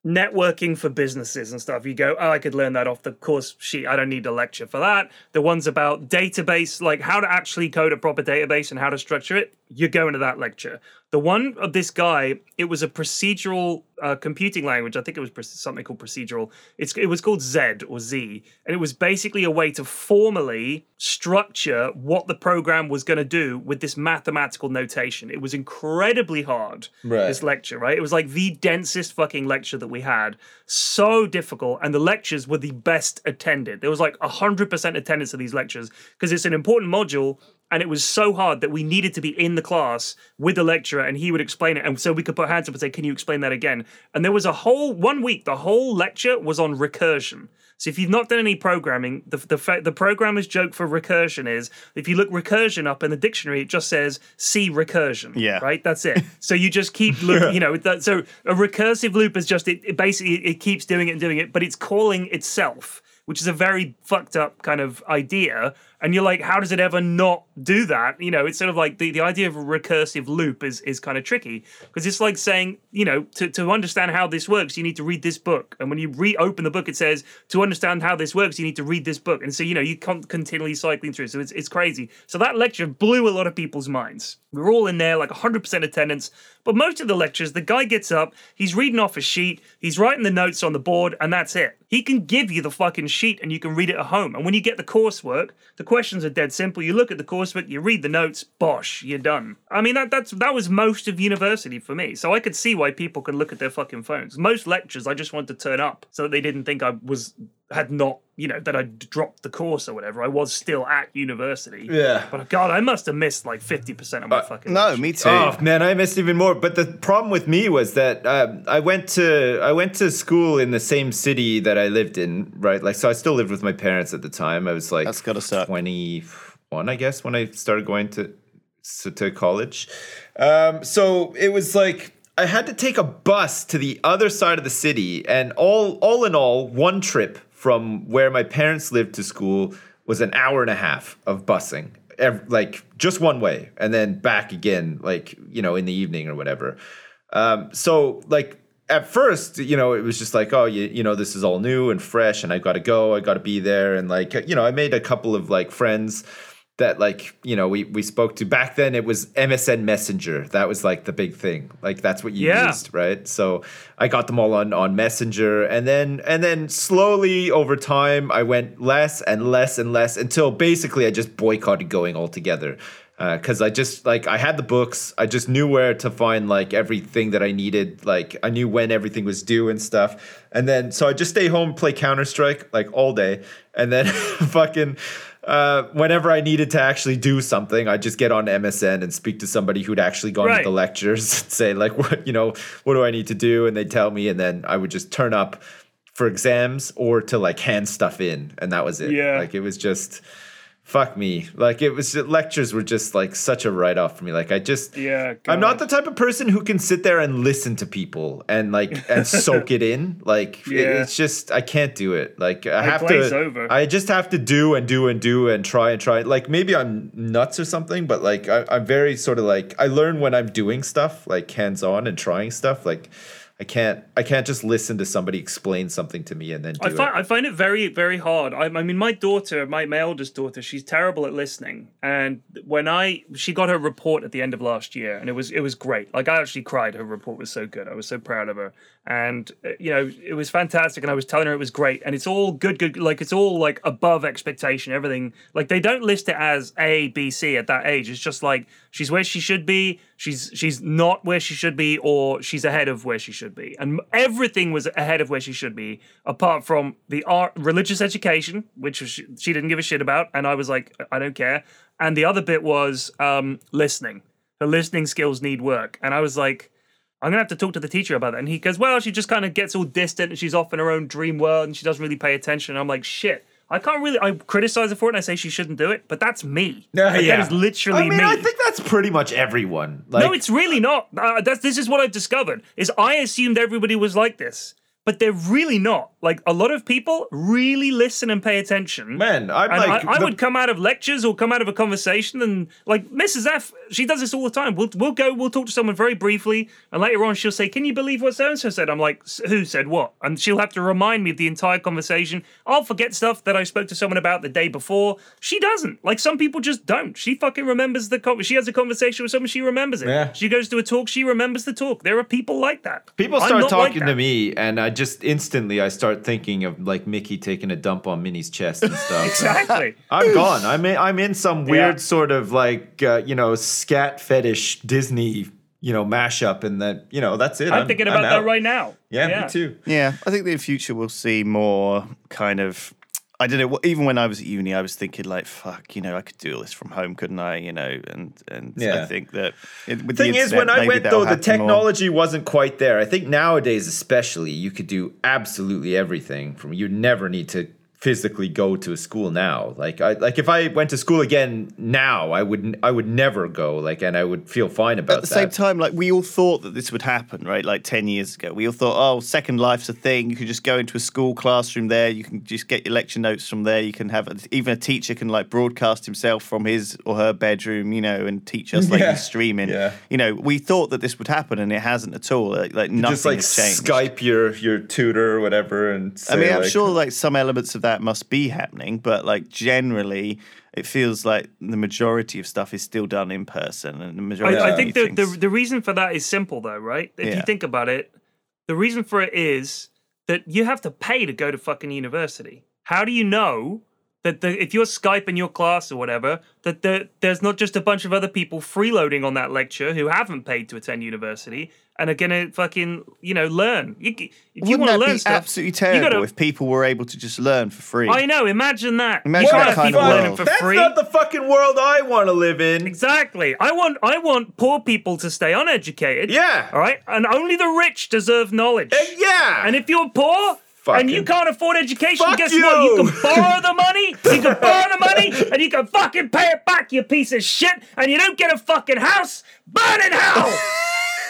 networking for businesses and stuff. You go, oh, I could learn that off the course sheet. I don't need a lecture for that. The ones about database, like how to actually code a proper database and how to structure it, you're going to that lecture. The one of this guy, it was a procedural uh, computing language. I think it was something called procedural. It's it was called Z or Z, and it was basically a way to formally structure what the program was going to do with this mathematical notation. It was incredibly hard. Right. This lecture, right? It was like the densest fucking lecture that we had. So difficult, and the lectures were the best attended. There was like hundred percent attendance of these lectures because it's an important module and it was so hard that we needed to be in the class with the lecturer and he would explain it and so we could put hands up and say can you explain that again and there was a whole one week the whole lecture was on recursion so if you've not done any programming the the, the programmer's joke for recursion is if you look recursion up in the dictionary it just says see recursion Yeah. right that's it so you just keep looking you know that, so a recursive loop is just it, it basically it keeps doing it and doing it but it's calling itself which is a very fucked up kind of idea. And you're like, how does it ever not do that? You know, it's sort of like the, the idea of a recursive loop is is kind of tricky because it's like saying, you know, to, to understand how this works, you need to read this book. And when you reopen the book, it says, to understand how this works, you need to read this book. And so, you know, you can't continually cycling through. So it's, it's crazy. So that lecture blew a lot of people's minds. we are all in there, like 100% attendance. But most of the lectures, the guy gets up, he's reading off a sheet, he's writing the notes on the board, and that's it. He can give you the fucking sheet and you can read it at home. And when you get the coursework, the questions are dead simple. You look at the coursework, you read the notes, bosh, you're done. I mean, that that's that was most of university for me. So I could see why people can look at their fucking phones. Most lectures, I just wanted to turn up so that they didn't think I was had not, you know, that I dropped the course or whatever. I was still at university. Yeah. But God, I must have missed like fifty percent of my fucking. No, lecture. me too. Oh man, I missed even more. But the problem with me was that um, I went to I went to school in the same city that I lived in, right? Like, so I still lived with my parents at the time. I was like That's gotta suck. twenty one, I guess, when I started going to so to college. Um, so it was like I had to take a bus to the other side of the city, and all all in all, one trip from where my parents lived to school was an hour and a half of busing, like just one way, and then back again, like you know, in the evening or whatever. Um, so like at first, you know, it was just like, oh, you, you know, this is all new and fresh, and I've got to go, I got to be there, and like, you know, I made a couple of like friends that like you know we we spoke to back then it was MSN Messenger. That was like the big thing. Like that's what you Yeah. used right? So I got them all on on Messenger. And then and then slowly over time I went less and less and less until basically I just boycotted going altogether. Uh, because I just like I had the books. I just knew where to find like everything that I needed. Like I knew when everything was due and stuff. And then so I just stay home play Counter Strike like all day. And then fucking uh, whenever I needed to actually do something, I'd just get on MSN and speak to somebody who'd actually gone Right. to the lectures and say, like, what, you know, what do I need to do? And they'd tell me, and then I would just turn up for exams or to like hand stuff in. And that was it. Yeah. Like, it was just, fuck me. Like, it was, lectures were just like such a write off for me. Like, I just, Yeah, I'm not the type of person who can sit there and listen to people and like and soak it in. Like it- it's just I can't do it. Like I have to. over. I just have to do and do and do and try and try. Like maybe I'm nuts or something, but like I, I'm very sort of like I learn when I'm doing stuff like hands on and trying stuff. Like I can't I can't just listen to somebody explain something to me and then do I find it. I find it very very hard. I, I mean, my daughter, my, my eldest daughter, she's terrible at listening. And when I she got her report at the end of last year, and it was it was great. Like I actually cried. Her report was so good. I was so proud of her, and uh, you know it was fantastic. And I was telling her it was great, and it's all good, good. Like it's all like above expectation. Everything like they don't list it as A, B, C at that age. It's just like she's where she should be. She's she's not where she should be, or she's ahead of where she should be, and everything was ahead of where she should be, apart from the art, religious education, which she, she didn't give a shit about, and I was like, I don't care. And the other bit was um, listening. Her listening skills need work, and I was like, I'm gonna have to talk to the teacher about that. And he goes, Well, she just kind of gets all distant, and she's off in her own dream world, and she doesn't really pay attention. And I'm like, shit. I can't really. I criticize her for it, and I say she shouldn't do it, but that's me. Like, That is literally I mean, me. I think that's pretty much everyone. Like, No, it's really not. Uh, that's this is what I've discovered. Is I assumed everybody was like this, but they're really not. Like a lot of people really listen and pay attention. man, I'm like I, I the- would come out of lectures or come out of a conversation and like Mrs. F, she does this all the time. We'll we'll go, we'll talk to someone very briefly, and later on she'll say, "Can you believe what so and so said?" I'm like, "Who said what?" And she'll have to remind me of the entire conversation. I'll forget stuff that I spoke to someone about the day before. She doesn't. Like some people just don't. She fucking remembers the con- she has a conversation with someone, she remembers it. Yeah. She goes to a talk, she remembers the talk. There are people like that. People start not like talking to me, and I just instantly I start thinking of like Mickey taking a dump on Minnie's chest and stuff. Exactly. I'm gone. I'm in. I'm in some weird Yeah. sort of like uh, you know scat fetish Disney you know mashup, and that you know that's it. I'm, thinking about that right now. Yeah, me too. Yeah, I think in the future we'll see more kind of. I don't know. Even when I was at uni, I was thinking like, "Fuck, you know, I could do all this from home, couldn't I?" You know, and and Yeah. I think that it, with the Thing is, when I went though, the happen more. technology wasn't quite there. I think nowadays, especially, you could do absolutely everything from. You never need to physically go to a school now. Like I like if I went to school again now, I would I would never go. Like, and I would feel fine about that. At the that. same time, like we all thought that this would happen, right? Like ten years ago, we all thought, "Oh, Second Life's a thing. You can just go into a school classroom there. You can just get your lecture notes from there. You can have a, even a teacher can like broadcast himself from his or her bedroom, you know, and teach us like Yeah. he's streaming. Yeah. You know, we thought that this would happen, and it hasn't at all. Like, like nothing just like has changed. Skype your your tutor or whatever, and I mean, I'm like, sure like some elements of that must be happening, but like generally, it feels like the majority of stuff is still done in person, and the majority. I, I think the, the the reason for that is simple though, right? If you think about it, the reason for it is that you have to pay to go to fucking university. How do you know that the, if you're Skype in your class or whatever, that the, there's not just a bunch of other people freeloading on that lecture who haven't paid to attend university and are gonna fucking you know learn? You, if you Wouldn't want to that learn be stuff, absolutely terrible gotta- if people were able to just learn for free? I know. Imagine that. Imagine you that kind people of learning world. for That's free. not the fucking world I want to live in. Exactly. I want I want poor people to stay uneducated. Yeah. All right. And only the rich deserve knowledge. Uh, yeah. And if you're poor and you can't afford education, guess you. what? You can borrow the money. You can borrow the money, and you can fucking pay it back, you piece of shit. And you don't get a fucking house. Burn in hell.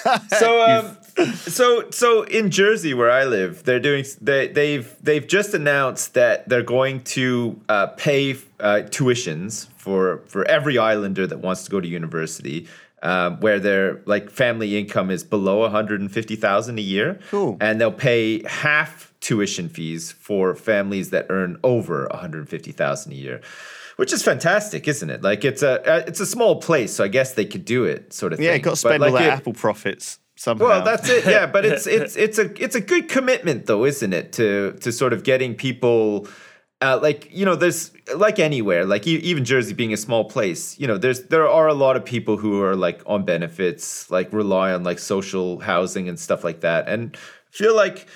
so um, so so in Jersey where I live, they're doing they they've they've just announced that they're going to uh, pay uh, tuitions for for every islander that wants to go to university. Um, where their like family income is below 150,000 a year, Cool. and they'll pay half tuition fees for families that earn over 150,000 a year, which is fantastic, isn't it? Like it's a uh, it's a small place, so I guess they could do it, sort of yeah, thing. got to But, spend all like, that it- Apple profits somehow. well, that's it. Yeah, but it's it's it's a it's a good commitment though, isn't it? To to sort of getting people uh, like you know, there's like anywhere, like even Jersey being a small place, you know, there's there are a lot of people who are like on benefits, like rely on like social housing and stuff like that, and feel like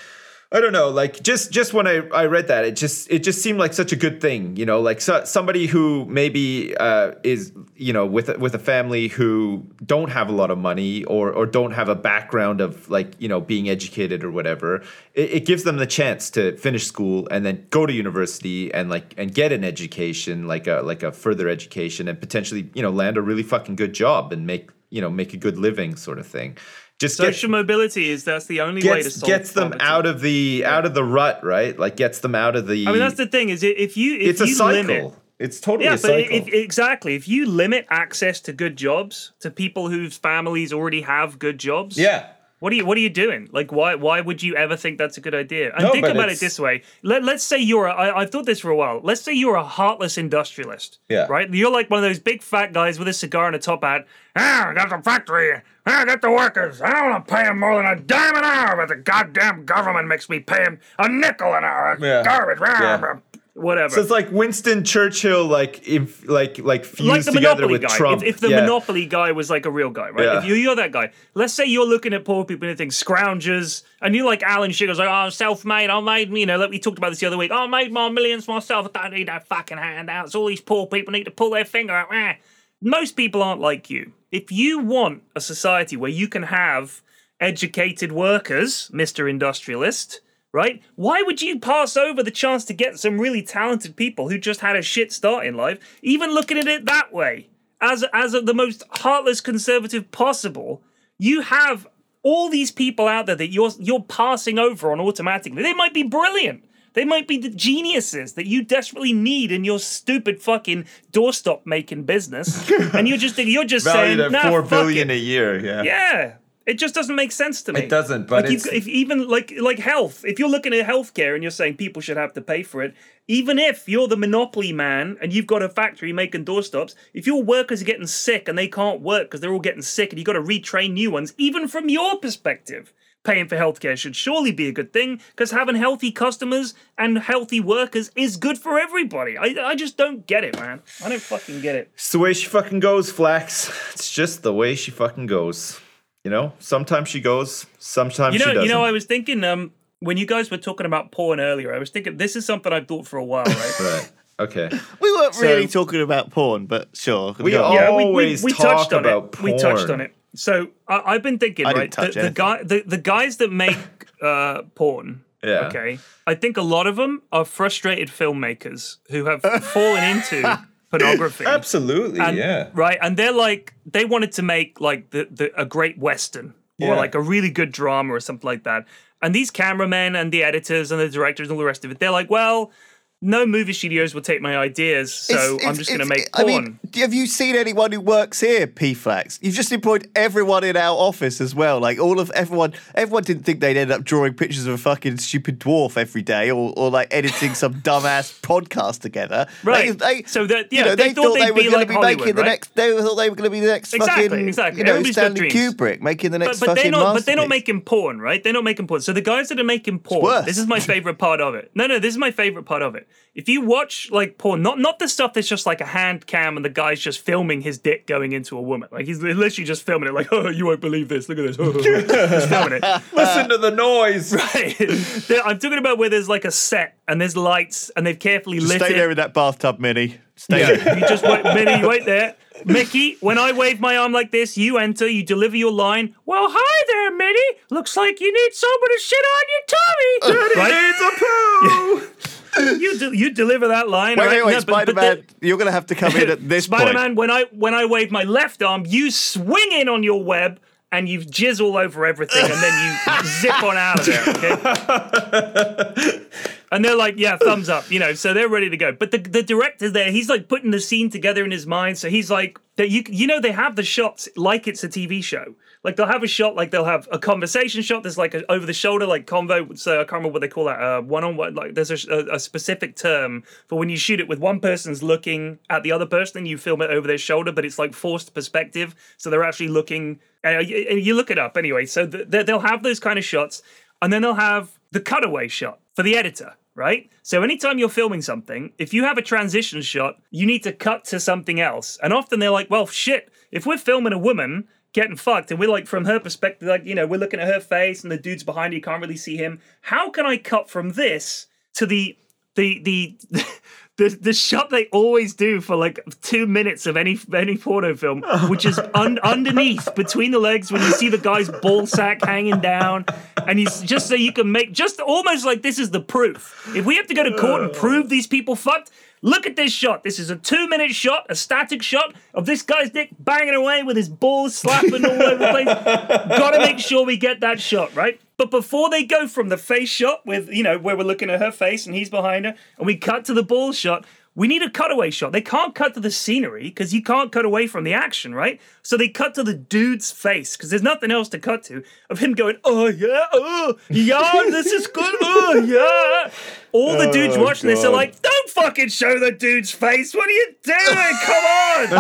I don't know, like just just when I, I read that, it just it just seemed like such a good thing, you know, like so, somebody who maybe uh, is you know with with a family who don't have a lot of money or or don't have a background of like you know being educated or whatever. It, it gives them the chance to finish school and then go to university and like and get an education, like a like a further education, and potentially you know land a really fucking good job and make you know make a good living, sort of thing. Just get- Social mobility is that's the only way to gets solve gets them poverty. out of the out of the rut, right? Like gets them out of the. I mean, that's the thing is if you if it's a you cycle. limit it's totally yeah, a but if, exactly if you limit access to good jobs to people whose families already have good jobs, yeah, What are you What are you doing? Like, why Why would you ever think that's a good idea? And No, think about it this way. Let Let's say you're. A, I, I've thought this for a while. Let's say you're a heartless industrialist. Yeah. Right. You're like one of those big fat guys with a cigar and a top hat. Ah, I got the factory. Ah, I got the workers. I don't want to pay them more than a dime an hour, but the goddamn government makes me pay them a nickel an hour. Yeah. Garbage. Ah, Yeah. Whatever. so it's like Winston Churchill, like if like like fused like the together Monopoly with guy. Trump. If, if the yeah. Monopoly guy was like a real guy, right? Yeah. If you, you're that guy, let's say you're looking at poor people and you think scroungers, and you like Alan Sugar's like, oh, I'm self-made, I made me, you know, like we talked about this the other week. Oh, I made my millions myself. I don't need that fucking handouts. All these poor people need to pull their finger out. Eh. Most people aren't like you. If you want a society where you can have educated workers, Mr. Industrialist, right? Why would you pass over the chance to get some really talented people who just had a shit start in life, even looking at it that way? As as the most heartless conservative possible, you have all these people out there that you're you're passing over on automatically. They might be brilliant. They might be the geniuses that you desperately need in your stupid fucking doorstop making business, and you're just you're just valued saying, at nah, four billion it. a year. Yeah. Yeah, it just doesn't make sense to me. It doesn't, but like if even like like health, if you're looking at healthcare and you're saying people should have to pay for it, even if you're the monopoly man and you've got a factory making doorstops, if your workers are getting sick and they can't work because they're all getting sick and you've got to retrain new ones, even from your perspective. Paying for healthcare should surely be a good thing because having healthy customers and healthy workers is good for everybody. I, I just don't get it, man. I don't fucking get it. It's the way she fucking goes, Flax. It's just the way she fucking goes. You know, sometimes she goes, sometimes You she know, doesn't. you know, I was thinking um when you guys were talking about porn earlier, I was thinking this is something I've thought for a while, right? right. Okay. We weren't really talking about porn, but sure. We go on. all- yeah, we, we, always we talk touched on about it. We touched on it. So I, I've been thinking, I right? didn't touch the, the guy, the, the guys that make uh, porn. Yeah. Okay. I think a lot of them are frustrated filmmakers who have fallen into pornography. Absolutely. And- yeah. Right. And they're like, they wanted to make like the, the a great Western or Yeah. like a really good drama or something like that. And these cameramen and the editors and the directors and all the rest of it, they're like, well, no movie studios will take my ideas, so It's- I'm it's- just going to make I porn. mean, have you seen anyone who works here, P Flax? You've just employed everyone in our office as well. Like all of everyone, everyone didn't think they'd end up drawing pictures of a fucking stupid dwarf every day, or, or like editing some dumbass podcast together. Right. They, they, So that- you yeah, know, they they, thought thought they'd they were be going like to be making Hollywood, the right? next. They thought they were going to be the next Exactly, fucking, exactly. you know, Everybody's Stanley. Kubrick making the next but, but they're fucking not. But they're not making porn, right? They're not making porn. So the guys that are making porn, this is my favorite part of it. No, no, this is my favorite part of it. If you watch like porn, not not the stuff that's just like a hand cam and the guy's just filming his dick going into a woman, like he's literally just filming it, like, oh, you won't believe this. Look at this, just filming it. Listen to the noise. Right. I'm talking about where there's like a set and there's lights and they've carefully lit Stay it. there in that bathtub, Minnie. Stay there. You just wait, Minnie, wait there. Mickey, when I wave my arm like this, you enter, you deliver your line. Well, hi there, Minnie. Looks like you need someone to shit on your tummy. right? It's a poo. You de- you deliver that line. Wait, right? wait, wait, No, Spider Man. You're going to have to come in at this Spider point. Man, when I when I wave my left arm, you swing in on your web and you jizz all over everything, and then you zip on out of there. Okay. And they're like, yeah, thumbs up, you know, so they're ready to go. But the, the director's there, he's like putting the scene together in his mind. So he's like, that you you know, they have the shots like it's a TV show. Like they'll have a shot, like they'll have a conversation shot. There's like over the shoulder, like convo. So I can't remember what they call that. One on one. Like there's a, a, specific term for when you shoot it with one person's looking at the other person, and you film it over their shoulder, but it's like forced perspective. So they're actually looking. Uh, you, you look it up anyway. So th- they- they'll have those kind of shots, and then they'll have the cutaway shot for the editor right? So anytime you're filming something, if you have a transition shot, you need to cut to something else. And often they're like, well, shit, if we're filming a woman getting fucked, and we're like from her perspective, like you know, we're looking at her face, and the dude's behind you, can't really see him. How can I cut from this to the the the the the shot they always do for like two minutes of any any porno film, which is un, underneath between the legs when you see the guy's ball sack hanging down, and he's just so you can make just almost like this is the proof. If we have to go to court and prove these people fucked. Look at this shot. This is a two minute shot, a static shot of this guy's dick banging away with his balls slapping all over the place. Gotta make sure we get that shot, right? But before they go from the face shot with, you know, where we're looking at her face and he's behind her, and we cut to the ball shot, we need a cutaway shot. They can't cut to the scenery because you can't cut away from the action, right? So they cut to the dude's face because there's nothing else to cut to of him going, oh yeah, oh yeah, this is good, oh yeah. All the oh dudes Oh, watching this are like, don't fucking show the dude's face. What are you doing? Come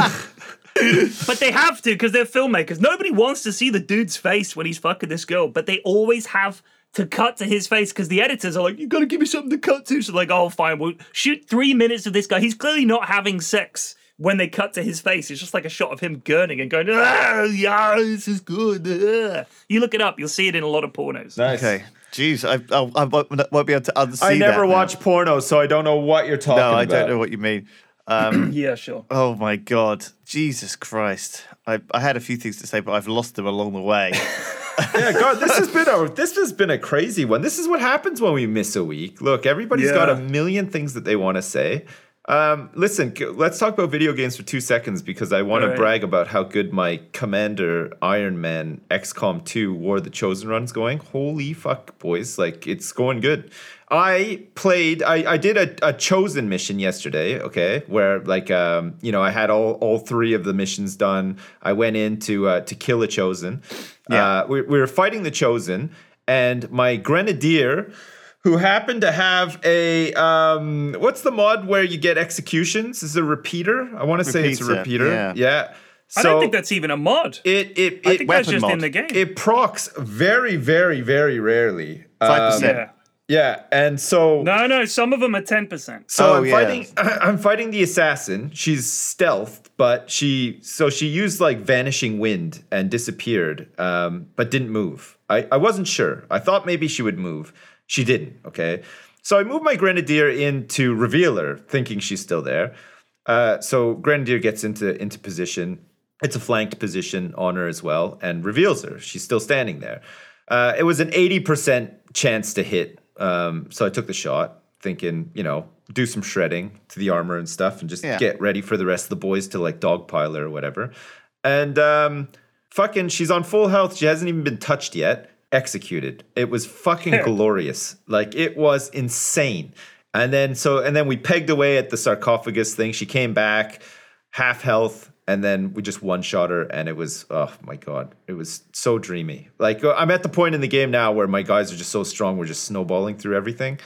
on. But they have to because they're filmmakers. Nobody wants to see the dude's face when he's fucking this girl, but they always have to cut to his face because the editors are like, "You gotta give me something to cut to." So like, "Oh, fine, we'll shoot three minutes of this guy. He's clearly not having sex." When they cut to his face, it's just like a shot of him gurning and going, "Ah, yeah, this is good." ah." You look it up, you'll see it in a lot of pornos. Nice. Okay. Jeez, I, I, I won't, won't be able to unsee I never that now. watch porno, so I don't know what you're talking about. No, I about. don't know what you mean. Um, Yeah, sure. oh my god, Jesus Christ! I, I had a few things to say, but I've lost them along the way. yeah, God, this has been a this has been a crazy one. This is what happens when we miss a week. Look, everybody's got a million things that they want to say. Um, listen, let's talk about video games for two seconds because I want to brag about how good my Commander Iron Man XCOM 2 War of the Chosen run's going. Holy fuck, boys! Like it's going good. I played. I, I did a, a chosen mission yesterday. Okay, where like um you know I had all all three of the missions done. I went in to uh, to kill a chosen. Yeah. Uh, we, we were fighting the chosen, and my grenadier, who happened to have a um, what's the mod where you get executions? Is it a repeater? I want to say it's a Repeater, repeater. yeah. So I don't think that's even a mod. it it it I it, think that's weapon just in the game. it procs very very very rarely. Five Um, percent. yeah. Yeah, and so No, no, some of them are 10%. so Oh, I'm yeah. fighting. I'm fighting the assassin. She's stealthed, but she so she used like vanishing wind and disappeared, um, but didn't move. I, I wasn't sure. I thought maybe she would move. She didn't. Okay, so I moved my grenadier in to reveal her, thinking she's still there. Uh, so grenadier gets into into position. It's a flanked position on her as well, and reveals her. She's still standing there. Uh, it was an eighty percent chance to hit, um, so I took the shot, thinking, you know, do some shredding to the armor and stuff, and just Yeah. get ready for the rest of the boys to like dogpile her or whatever. And um, fucking, she's on full health. She hasn't even been touched yet. Executed. It was fucking glorious. Like it was insane. And then so and then we pegged away at the sarcophagus thing. She came back, half health, and then we just one shot her, and it was oh my god, it was so dreamy. Like uh, I'm at the point in the game now where my guys are just so strong, we're just snowballing through everything.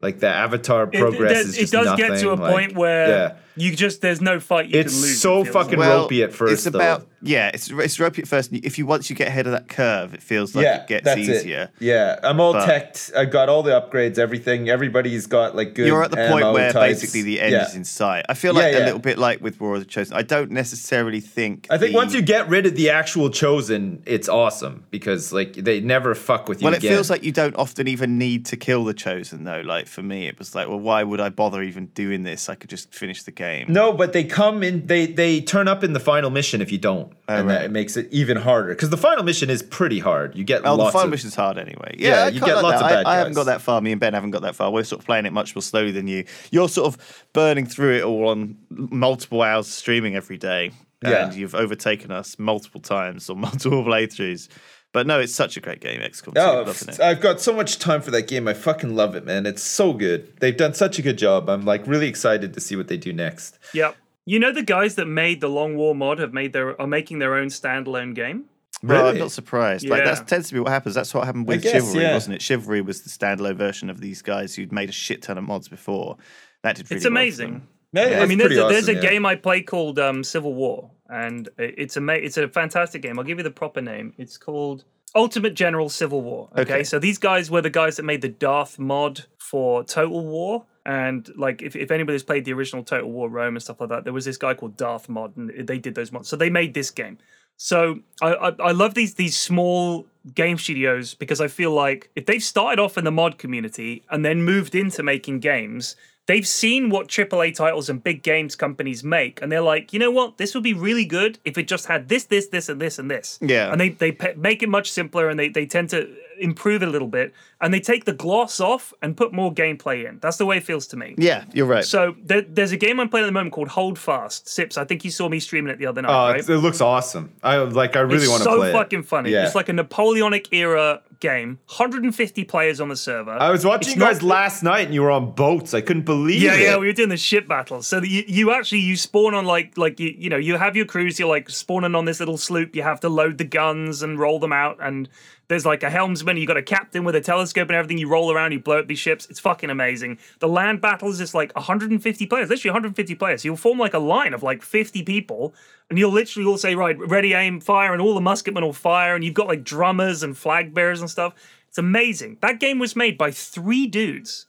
Like the avatar It- progress it, is it just does nothing. get to a like, point where yeah. You just there's no fight you It's can lose. so it feels fucking like. ropey at first, It's though. about yeah, it's it's ropey at first. If you once you get ahead of that curve, it feels like it gets that's easier. It. Yeah, I'm all But- teched. I got all the upgrades, everything. Everybody's got like good. You're at the point where types. basically the end Yeah. is in sight. I feel Yeah, like yeah. a little bit like with War of the Chosen. I don't necessarily think. I think the- once you get rid of the actual chosen, it's awesome because like they never fuck with you. Well, it again. feels like you don't often even need to kill the chosen, though. Like for me, it was like, well, why would I bother even doing this? I could just finish the game. No, but they come in. They they turn up in the final mission if you don't, oh, and that right. it makes it even harder. Because the final mission is pretty hard. You get Oh, the final of, mission's hard anyway. Yeah, Yeah, you get lots that. of bad I, I haven't got that far. Me and Ben haven't got that far. We're sort of playing it much more slowly than you. You're sort of burning through it all on multiple hours of streaming every day, Yeah. and you've overtaken us multiple times or multiple playthroughs. But no, it's such a great game, XCOM Oh, doesn't it? I've got so much time for that game. I fucking love it, man. It's so good. They've done such a good job. I'm like really excited to see what they do next. Yep. You know the guys that made the Long War mod have made their are making their own standalone game. Well, I'm not surprised. Like that tends to be what happens. That's what happened with guess, Chivalry, yeah. wasn't it? Chivalry was the standalone version of these guys who'd made a shit ton of mods before. That did really It's amazing. them. Yeah, I mean, there's pretty a, there's awesome, a yeah. game I play called um, Civil War, and it's a it's a fantastic game. I'll give you the proper name. It's called Ultimate General Civil War. Okay? Okay. so these guys were the guys that made the Darth mod for Total War, and like if if anybody's played the original Total War Rome and stuff like that, there was this guy called Darth Mod, and they did those mods. So they made this game. So I, I I love these these small game studios because I feel like if they've started off in the mod community and then moved into making games, they've seen what AAA titles and big games companies make, and they're like, you know what, this would be really good if it just had this, this, this, and this, and this. Yeah. And they they pe- make it much simpler, and they they tend to improve it a little bit, and they take the gloss off and put more gameplay in. That's the way it feels to me. Yeah, you're right. So there, there's a game I'm playing at the moment called Hold Fast. Sips, I think you saw me streaming it the other night, Oh, right? it, it looks awesome. I like. I really want to so play. it. It's so fucking funny. Yeah. It's like a Napoleonic era game. 150 players on the server. I was watching It's you guys not- last night, and you were on boats. I couldn't believe Yeah, it. yeah, we were doing the ship battles. So you, you actually you spawn on like like you you know you have your crews. You're like spawning on this little sloop. You have to load the guns and roll them out. And there's like a helmsman. You got a captain with a telescope and everything. You roll around. You blow up these ships. It's fucking amazing. The land battles is like 150 players. Literally 150 players. You'll form like a line of like 50 people, and you'll literally all say right, ready, aim, fire, and all the musketmen will fire. And you've got like drummers and flag bearers and stuff. It's amazing. That game was made by three dudes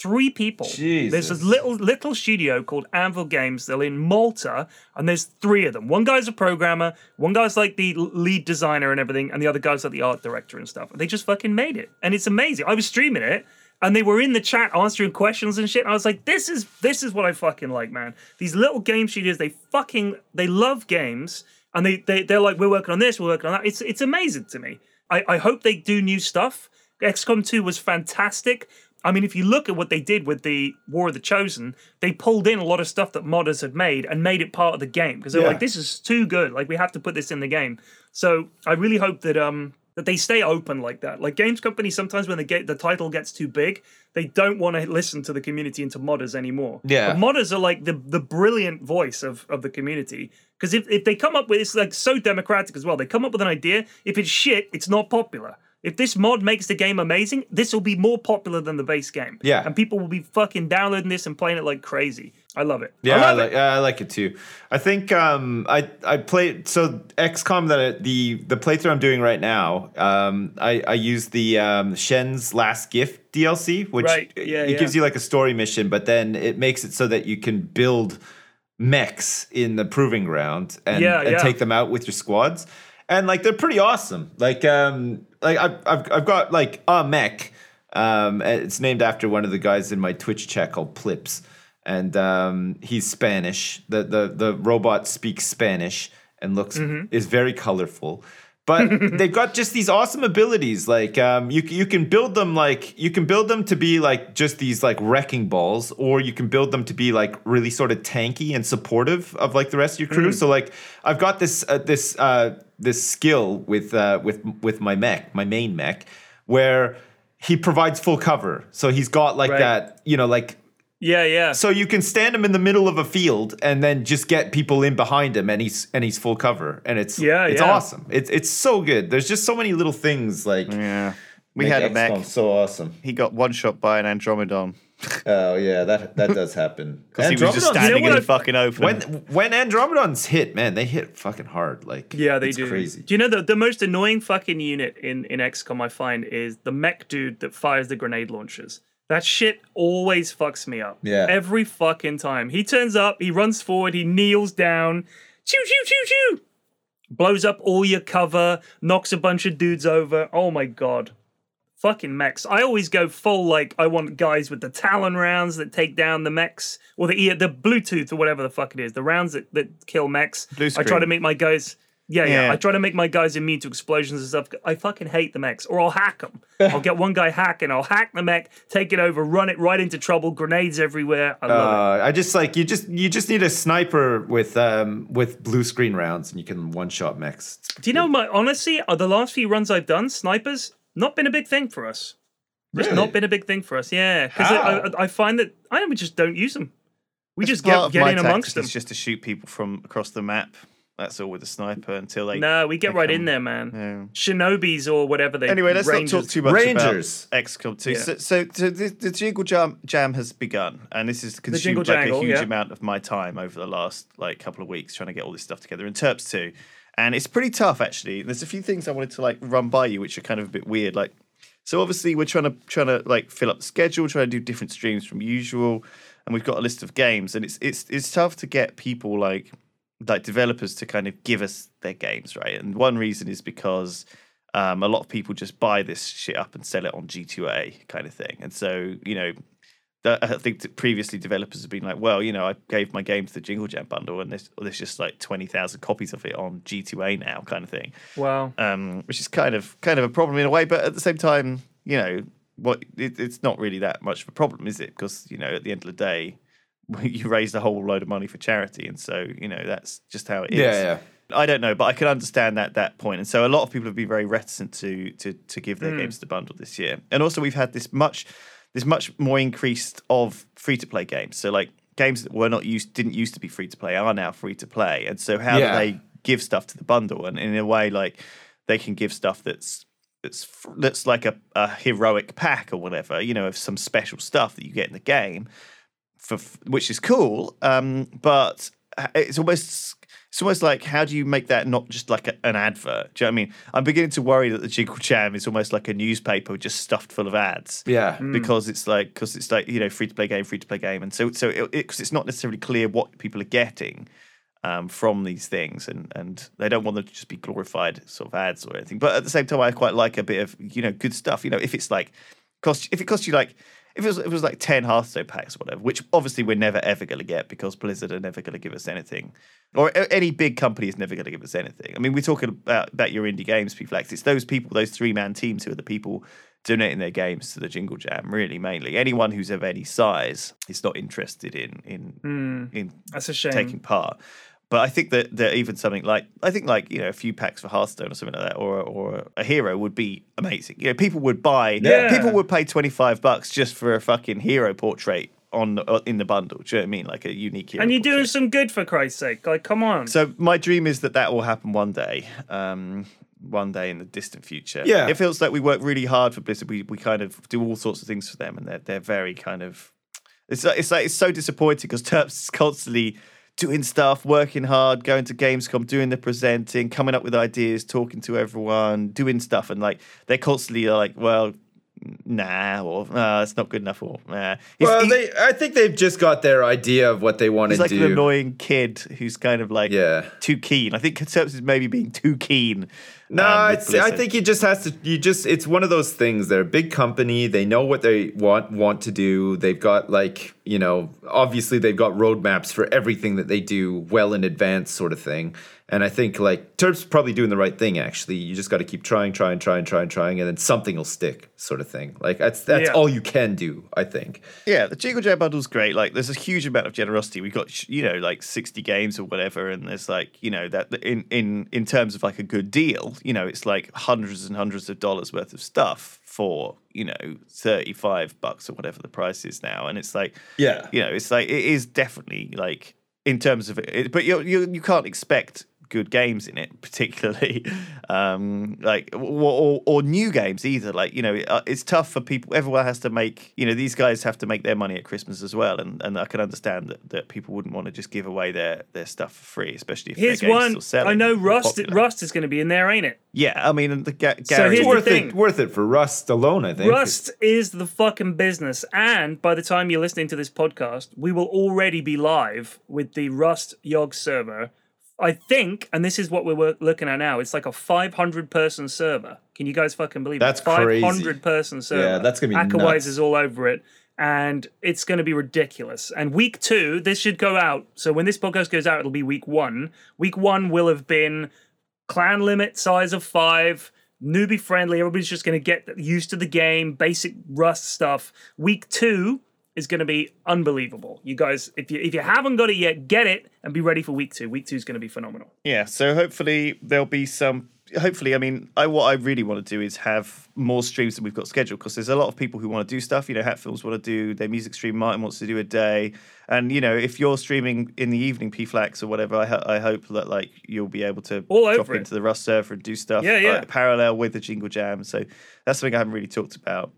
three people. There's Jesus. this little little studio called Anvil Games. They're in Malta, and there's three of them. One guy's a programmer, one guy's like the lead designer and everything, and the other guy's like the art director and stuff. And they just fucking made it, and it's amazing. I was streaming it. And they were in the chat answering questions and shit. I was like, "This is this is what I fucking like, man. These little game studios, they fucking they love games, and they they they're like, we're working on this, we're working on that. It's it's amazing to me. I I hope they do new stuff. XCOM 2 was fantastic. I mean, if you look at what they did with the War of the Chosen, they pulled in a lot of stuff that modders had made and made it part of the game because they're Yeah. like, "This is too good. Like, we have to put this in the game." So I really hope that um that they stay open like that. Like games companies, sometimes when the get the title gets too big, they don't want to listen to the community and to modders anymore. Yeah. but modders are like the the brilliant voice of of the community because if if they come up with it's like so democratic as well. They come up with an idea. If it's shit, it's not popular. If this mod makes the game amazing, this will be more popular than the base game. Yeah. And people will be fucking downloading this and playing it like crazy. I love it. Yeah, I I, like it. I like it too. I think um, I I played so XCOM that the the playthrough I'm doing right now. Um, I I use the um, Shen's Last Gift DLC, which Right, yeah, it yeah. gives you like a story mission, but then it makes it so that you can build mechs in the proving ground and, and take them out with your squads, and like they're pretty awesome. Like um like I've I've, I've got like a mech. Um, it's named after one of the guys in my Twitch chat called Plips and um, he's Spanish. The, the the robot speaks Spanish and looks Mm-hmm. is very colorful. But they've got just these awesome abilities. Like um, you you can build them like you can build them to be like just these like wrecking balls, or you can build them to be like really sort of tanky and supportive of like the rest of your crew. So like I've got this uh, this uh, this skill with uh, with with my mech, my main mech, where he provides full cover. So he's got like Right. that, you know, like Yeah, yeah. so you can stand him in the middle of a field and then just get people in behind him, and he's and he's full cover, and it's Yeah, it's yeah. awesome. It's it's so good. There's just so many little things like yeah. We make had a mech. so awesome. He got one shot by an Andromedon Oh yeah, that that does happen. because he was just Andromedons- standing what in the fucking open. When when Andromedons hit, man, they hit fucking hard. Like Yeah, they it's do. Crazy. Do you know the the most annoying fucking unit in in XCOM I find is the mech dude that fires the grenade launchers. That shit always fucks me up. Yeah. Every fucking time. He turns up, he runs forward, he kneels down, choo choo choo choo. Blows up all your cover, knocks a bunch of dudes over. Oh my god. Fucking mechs. I always go full like I want guys with the Talon rounds that take down the mechs, or the the Bluetooth or whatever the fuck it is, the rounds that, that kill mechs. Blue I try to make my guys. Yeah, yeah, Yeah. I try to make my guys immune to explosions and stuff. I fucking hate the mechs, or I'll hack them. I'll get one guy hacking. I'll hack the mech, take it over, run it right into trouble. Grenades everywhere. I love it. Uh, I just like you just you just need a sniper with um with blue screen rounds and you can one shot mechs. Do you know my honestly? Uh, the last few runs I've done, snipers not been a big thing for us. Just Really? not been a big thing for us. Yeah, because How? I, I find that I we just don't use them. We That's just get get in amongst tactic them. is just to shoot people from across the map. That's all with a sniper until they. No, we get right come- in there, man. Yeah. Shinobis or whatever they. Anyway, let's Rangers. not talk too much Rangers. about XCOM 2. Yeah. So, so, so the, the Jingle Jam, Jam has begun, and this has Jingle consumed like Jangle, a huge yeah. amount of my time over the last like couple of weeks trying to get all this stuff together. And Terps 2, and it's pretty tough actually. There's a few things I wanted to like run by you, which are kind of a bit weird. Like, so obviously we're trying to trying to like fill up the schedule, trying to do different streams from usual, and we've got a list of games, and it's it's it's tough to get people like like developers to kind of give us their games, right? And one reason is because um, a lot of people just buy this shit up and sell it on G2A kind of thing. And so, you know, I think previously developers have been like, well, you know, I gave my game to the Jingle Jam bundle, and there's there's just like twenty thousand copies of it on G2A now, kind of thing. Wow. Um, which is kind of kind of a problem in a way, but at the same time, you know, what it, it's not really that much of a problem, is it? Because you know, at the end of the day, you raised a whole load of money for charity, and so you know that's just how it is. Yeah, yeah. I don't know, but I can understand that that point, and so a lot of people have been very reticent to to to give their games to the bundle this year, and also we've had this much this much more increased of free to play games. So like games that were not used didn't used to be free to play are now free to play, and so how Yeah. do they give stuff to the bundle? And in a way, like they can give stuff that's that's that's like a, a heroic pack or whatever, you know, of some special stuff that you get in the game, for which is cool. Um, but it's almost it's almost like how do you make that not just like a, an advert? Do you know what I mean? I'm beginning to worry that the Jingle Jam is almost like a newspaper just stuffed full of ads Yeah. because it's like because it's like you know free to play game, free to play game, and so so it, it, cause it's not necessarily clear what people are getting um, from these things, and and they don't want them to just be glorified sort of ads or anything. But at the same time, I quite like a bit of you know good stuff. You know, if it's like cost if it costs you like. If it, was, if it was like 10 Hearthstone packs or whatever, which obviously we're never ever going to get because Blizzard are never going to give us anything, or any big company is never going to give us anything. I mean, we're talking about, about your indie games, people. It's those people, those three man teams who are the people donating their games to the Jingle Jam. Really, mainly anyone who's of any size is not interested in in hmm. in That's a shame. taking part. But I think that that even something like I think like you know a few packs for Hearthstone or something like that, or or a hero would be amazing. You know, people would buy. Yeah. people would pay twenty five bucks just for a fucking hero portrait on uh, in the bundle. Do you know what I mean? Like a unique hero. and you're doing some good for Christ's sake. Like, come on. So my dream is that that will happen one day. Um, one day in the distant future. Yeah. It feels like we work really hard for Blizzard. We we kind of do all sorts of things for them, and they're they're very kind of. It's like, it's like it's so disappointing because Terps is constantly doing stuff, working hard, going to Gamescom, doing the presenting, coming up with ideas, talking to everyone, doing stuff, and like they're constantly like, well, nah, or uh, it's not good enough, or nah. He's- Well, he- they I think they've just got their idea of what they want to like do. He's like an annoying kid who's kind of like Yeah. too keen. I think Terps is maybe being too keen. No, um, it's, I think he just has to. You just it's one of those things. They're a big company. They know what they want want to do. They've got like you know, obviously they've got roadmaps for everything that they do well in advance, sort of thing. And I think like Terp's probably doing the right thing. Actually, you just got to keep trying, trying, trying, trying, trying, and then something will stick, sort of thing. Like that's that's Yeah. all you can do. I think. Yeah, the Jingle Jam bundle's great. Like, there's a huge amount of generosity. We've got, you know, like 60 games or whatever, and there's like, you know, that in in in terms of like a good deal, you know, it's like hundreds and hundreds of dollars worth of stuff for you know 35 bucks or whatever the price is now, and it's like, Yeah. you know, it's like it is definitely like in terms of it, but you you you can't expect good games in it particularly um like or, or, or new games either like you know it, uh, it's tough for people everyone has to make you know these guys have to make their money at christmas as well and and i can understand that, that people wouldn't want to just give away their their stuff for free especially if Here's their game's one. still selling I know Rust. Rust is going to be in there, ain't it? yeah i mean the ga- So here's It's the thing. it. Worth it for Rust alone. I think. Rust is the fucking business. And by the time you're listening to this podcast, we will already be live with the Rust Yog server. I think, and this is what we're looking at now, it's like a 500 person server. Can you guys fucking believe That's it? crazy. 500 person server. Yeah, that's gonna be Akawise is all over it. And it's going to be ridiculous. And week two, this should go out. So when this podcast goes out, it'll be week one. Week one will have been clan limit size of five newbie friendly everybody's just going to get used to the game basic rust stuff week two is going to be unbelievable you guys if you if you haven't got it yet get it and be ready for week two week two is going to be phenomenal Yeah, so hopefully there'll be some. Hopefully, I mean, I what I really want to do is have more streams than we've got scheduled because there's a lot of people who want to do stuff. You know, Hat Films want to do their music stream. Martin wants to do a day, and you know, if you're streaming in the evening, Pflax or whatever, I, ho- I hope that like you'll be able to All drop it. into the Rust server and do stuff. Yeah, yeah. like, parallel with the Jingle Jam. So that's something I haven't really talked about.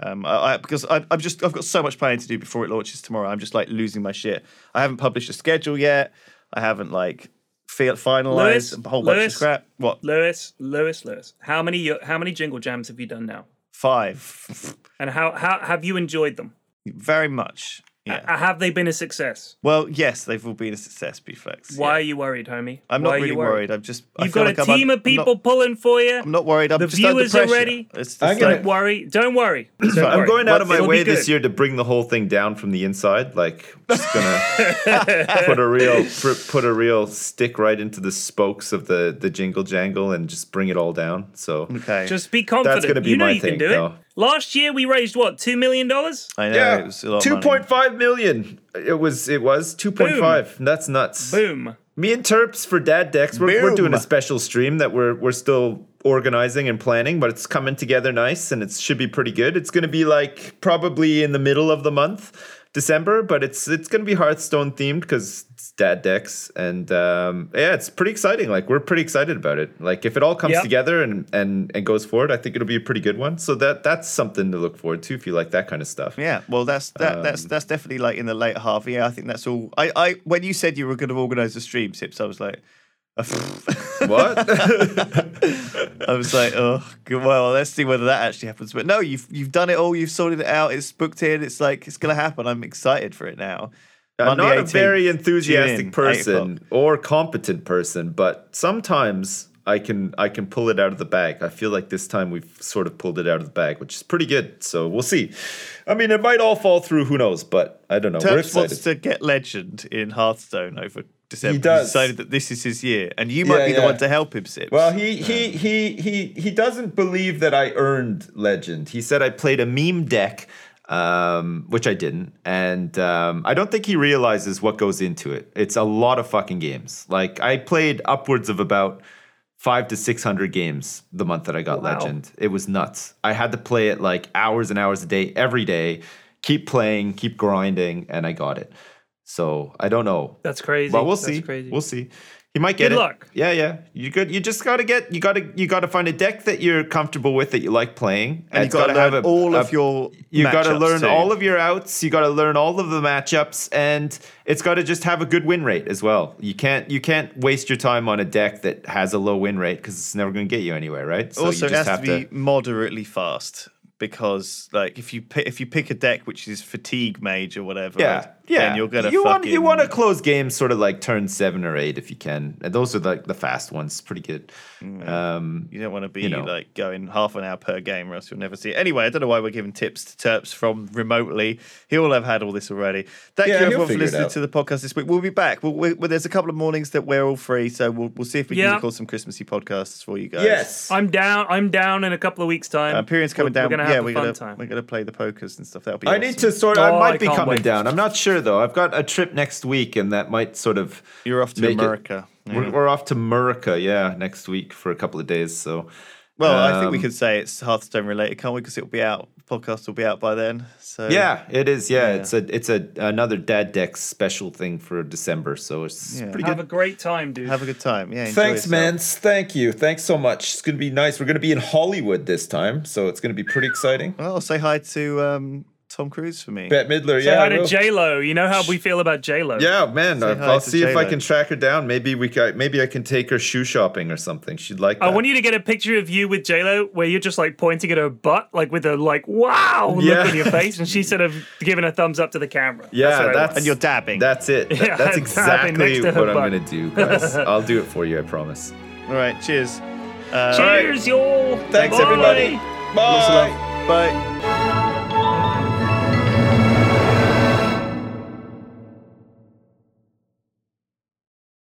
Um, I, I, because I, I'm just I've got so much planning to do before it launches tomorrow. I'm just like losing my shit. I haven't published a schedule yet. I haven't like feel finalized Lewis, a whole bunch of crap. What lewis lewis lewis how many how many jingle jams have you done now five? and how how have you enjoyed them Very much Yeah. Uh, Have they been a success? Well, yes, they've all been a success, B-Flex. Why yeah. are you worried, homie? I'm Why not really you worried. I'm just. You've feel got like a I'm un- team of I'm not- people pulling for you. I'm not worried. I'm the just under viewers are pressure. ready. It's just I'm Don't gonna- worry. Don't worry. Don't I'm going out of my way this year to bring the whole thing down from the inside. Like, just gonna put a real put, put a real stick right into the spokes of the the jingle jangle and just bring it all down. So okay. Just be confident. gonna be you know my you thing, can do though. it. Last year we raised what two million dollars. I know yeah, it was a lot. two of money. point five million. It was it was two point five. That's nuts. Boom. Me and Terps for Dad Decks, we're, we're doing a special stream that we're we're still organizing and planning, but it's coming together nice and it should be pretty good. It's going to be like probably in the middle of the month, December, but it's it's going to be Hearthstone themed because it's Dad Decks and um, yeah, it's pretty exciting. Like we're pretty excited about it. Like if it all comes Yep. together and and and goes forward, I think it'll be a pretty good one. So that that's something to look forward to if you like that kind of stuff. Yeah, well, that's that, that's Um, that's definitely like in the late half. Yeah, I think that's all. I, I when you said you were going to organise the stream tips, I was like, What? I was like, oh, good, well, let's see whether that actually happens. But no, you've you've done it all. You've sorted it out. It's booked in. It's like it's going to happen. I'm excited for it now. I'm Monday not a very tune in, enthusiastic person or competent person, but sometimes I can I can pull it out of the bag. I feel like this time we've sort of pulled it out of the bag, which is pretty good. So we'll see. I mean, it might all fall through. Who knows? But I don't know. We're Terps wants to get legend in Hearthstone over December. He does. decided that this is his year, and you might Yeah, be the yeah. one to help him, Sips. Well, he he he he he doesn't believe that I earned legend. He said I played a meme deck, um, which I didn't, and um, I don't think he realizes what goes into it. It's a lot of fucking games. Like I played upwards of about five to six hundred games the month that I got Wow. legend. It was nuts. I had to play it like hours and hours a day, every day. Keep playing, keep grinding, and I got it. So I don't know. That's crazy. But we'll That's see. Crazy. We'll see. He might get Good it. luck. Yeah, yeah. You good. You just gotta get. You gotta. You gotta find a deck that you're comfortable with that you like playing, and it's you've got to gotta learn all a- of your. You got to learn too. all of your outs. You got to learn all of the matchups, and it's got to just have a good win rate as well. You can't. You can't waste your time on a deck that has a low win rate because it's never going to get you anywhere, right? So also, you it just has have to be moderately fast because, like, if you pick, if you pick a deck which is fatigue mage or whatever, Yeah, yeah. then you're gonna you want you want to close games sort of like turn seven or eight if you can. And those are like the fast ones. Pretty good. Um, You don't want to be you know. like going half an hour per game, or else you'll never see it. Anyway, I don't know why we're giving tips to Terps from remotely. He'll have had all this already. Thank Yeah, you he'll everyone for listening to the podcast this week. We'll be back. We'll, we well, there's a couple of mornings that we're all free, so we'll we'll see if we Yeah. can record some Christmassy podcasts for you guys. yes. I'm down. I'm down in a couple of weeks' time. Uh, Pyrion's coming We're- down. We're gonna have yeah, we're gonna time. we're gonna play the pokers and stuff. That'll be. I awesome. need to sort. Oh, I I might be coming wait. down. I'm not sure though. I've got a trip next week, and that might sort of. You're off to make it- America. Yeah. We're, we're off to America, yeah, next week for a couple of days. So, Well, I think we Um, could say it's Hearthstone related, can't we? Because it'll be out. Podcast will be out by then. So yeah, it is. Yeah, Yeah. it's a it's a another Dad Deck special thing for December. So it's Yeah. pretty Have good. Have a great time, dude. have a good time. Yeah. Thanks, man. Thank you. Thanks so much. It's gonna be nice. We're gonna be in Hollywood this time, so it's gonna be pretty exciting. Well, say hi to um, Tom Cruise for me. Bette Midler, Say yeah. hi I to will. J Lo. You know how we feel about J Lo. Yeah, man. Say I'll, I'll to see if I J-Lo. can track her down. Maybe we can, maybe I can take her shoe shopping or something. She'd like that. I want you to get a picture of you with J Lo where you're just like pointing at her butt, like with a like wow Yeah. look on your face, and she's sort of giving a thumbs up to the camera. Yeah, what I that's. And you're dabbing. That's it. That- Yeah, that's exactly next to what I'm gonna do, guys. I'll do it for you. I promise. All right. Cheers. Uh, Cheers, y'all. Thanks, Bye. everybody. lots Bye. Bye.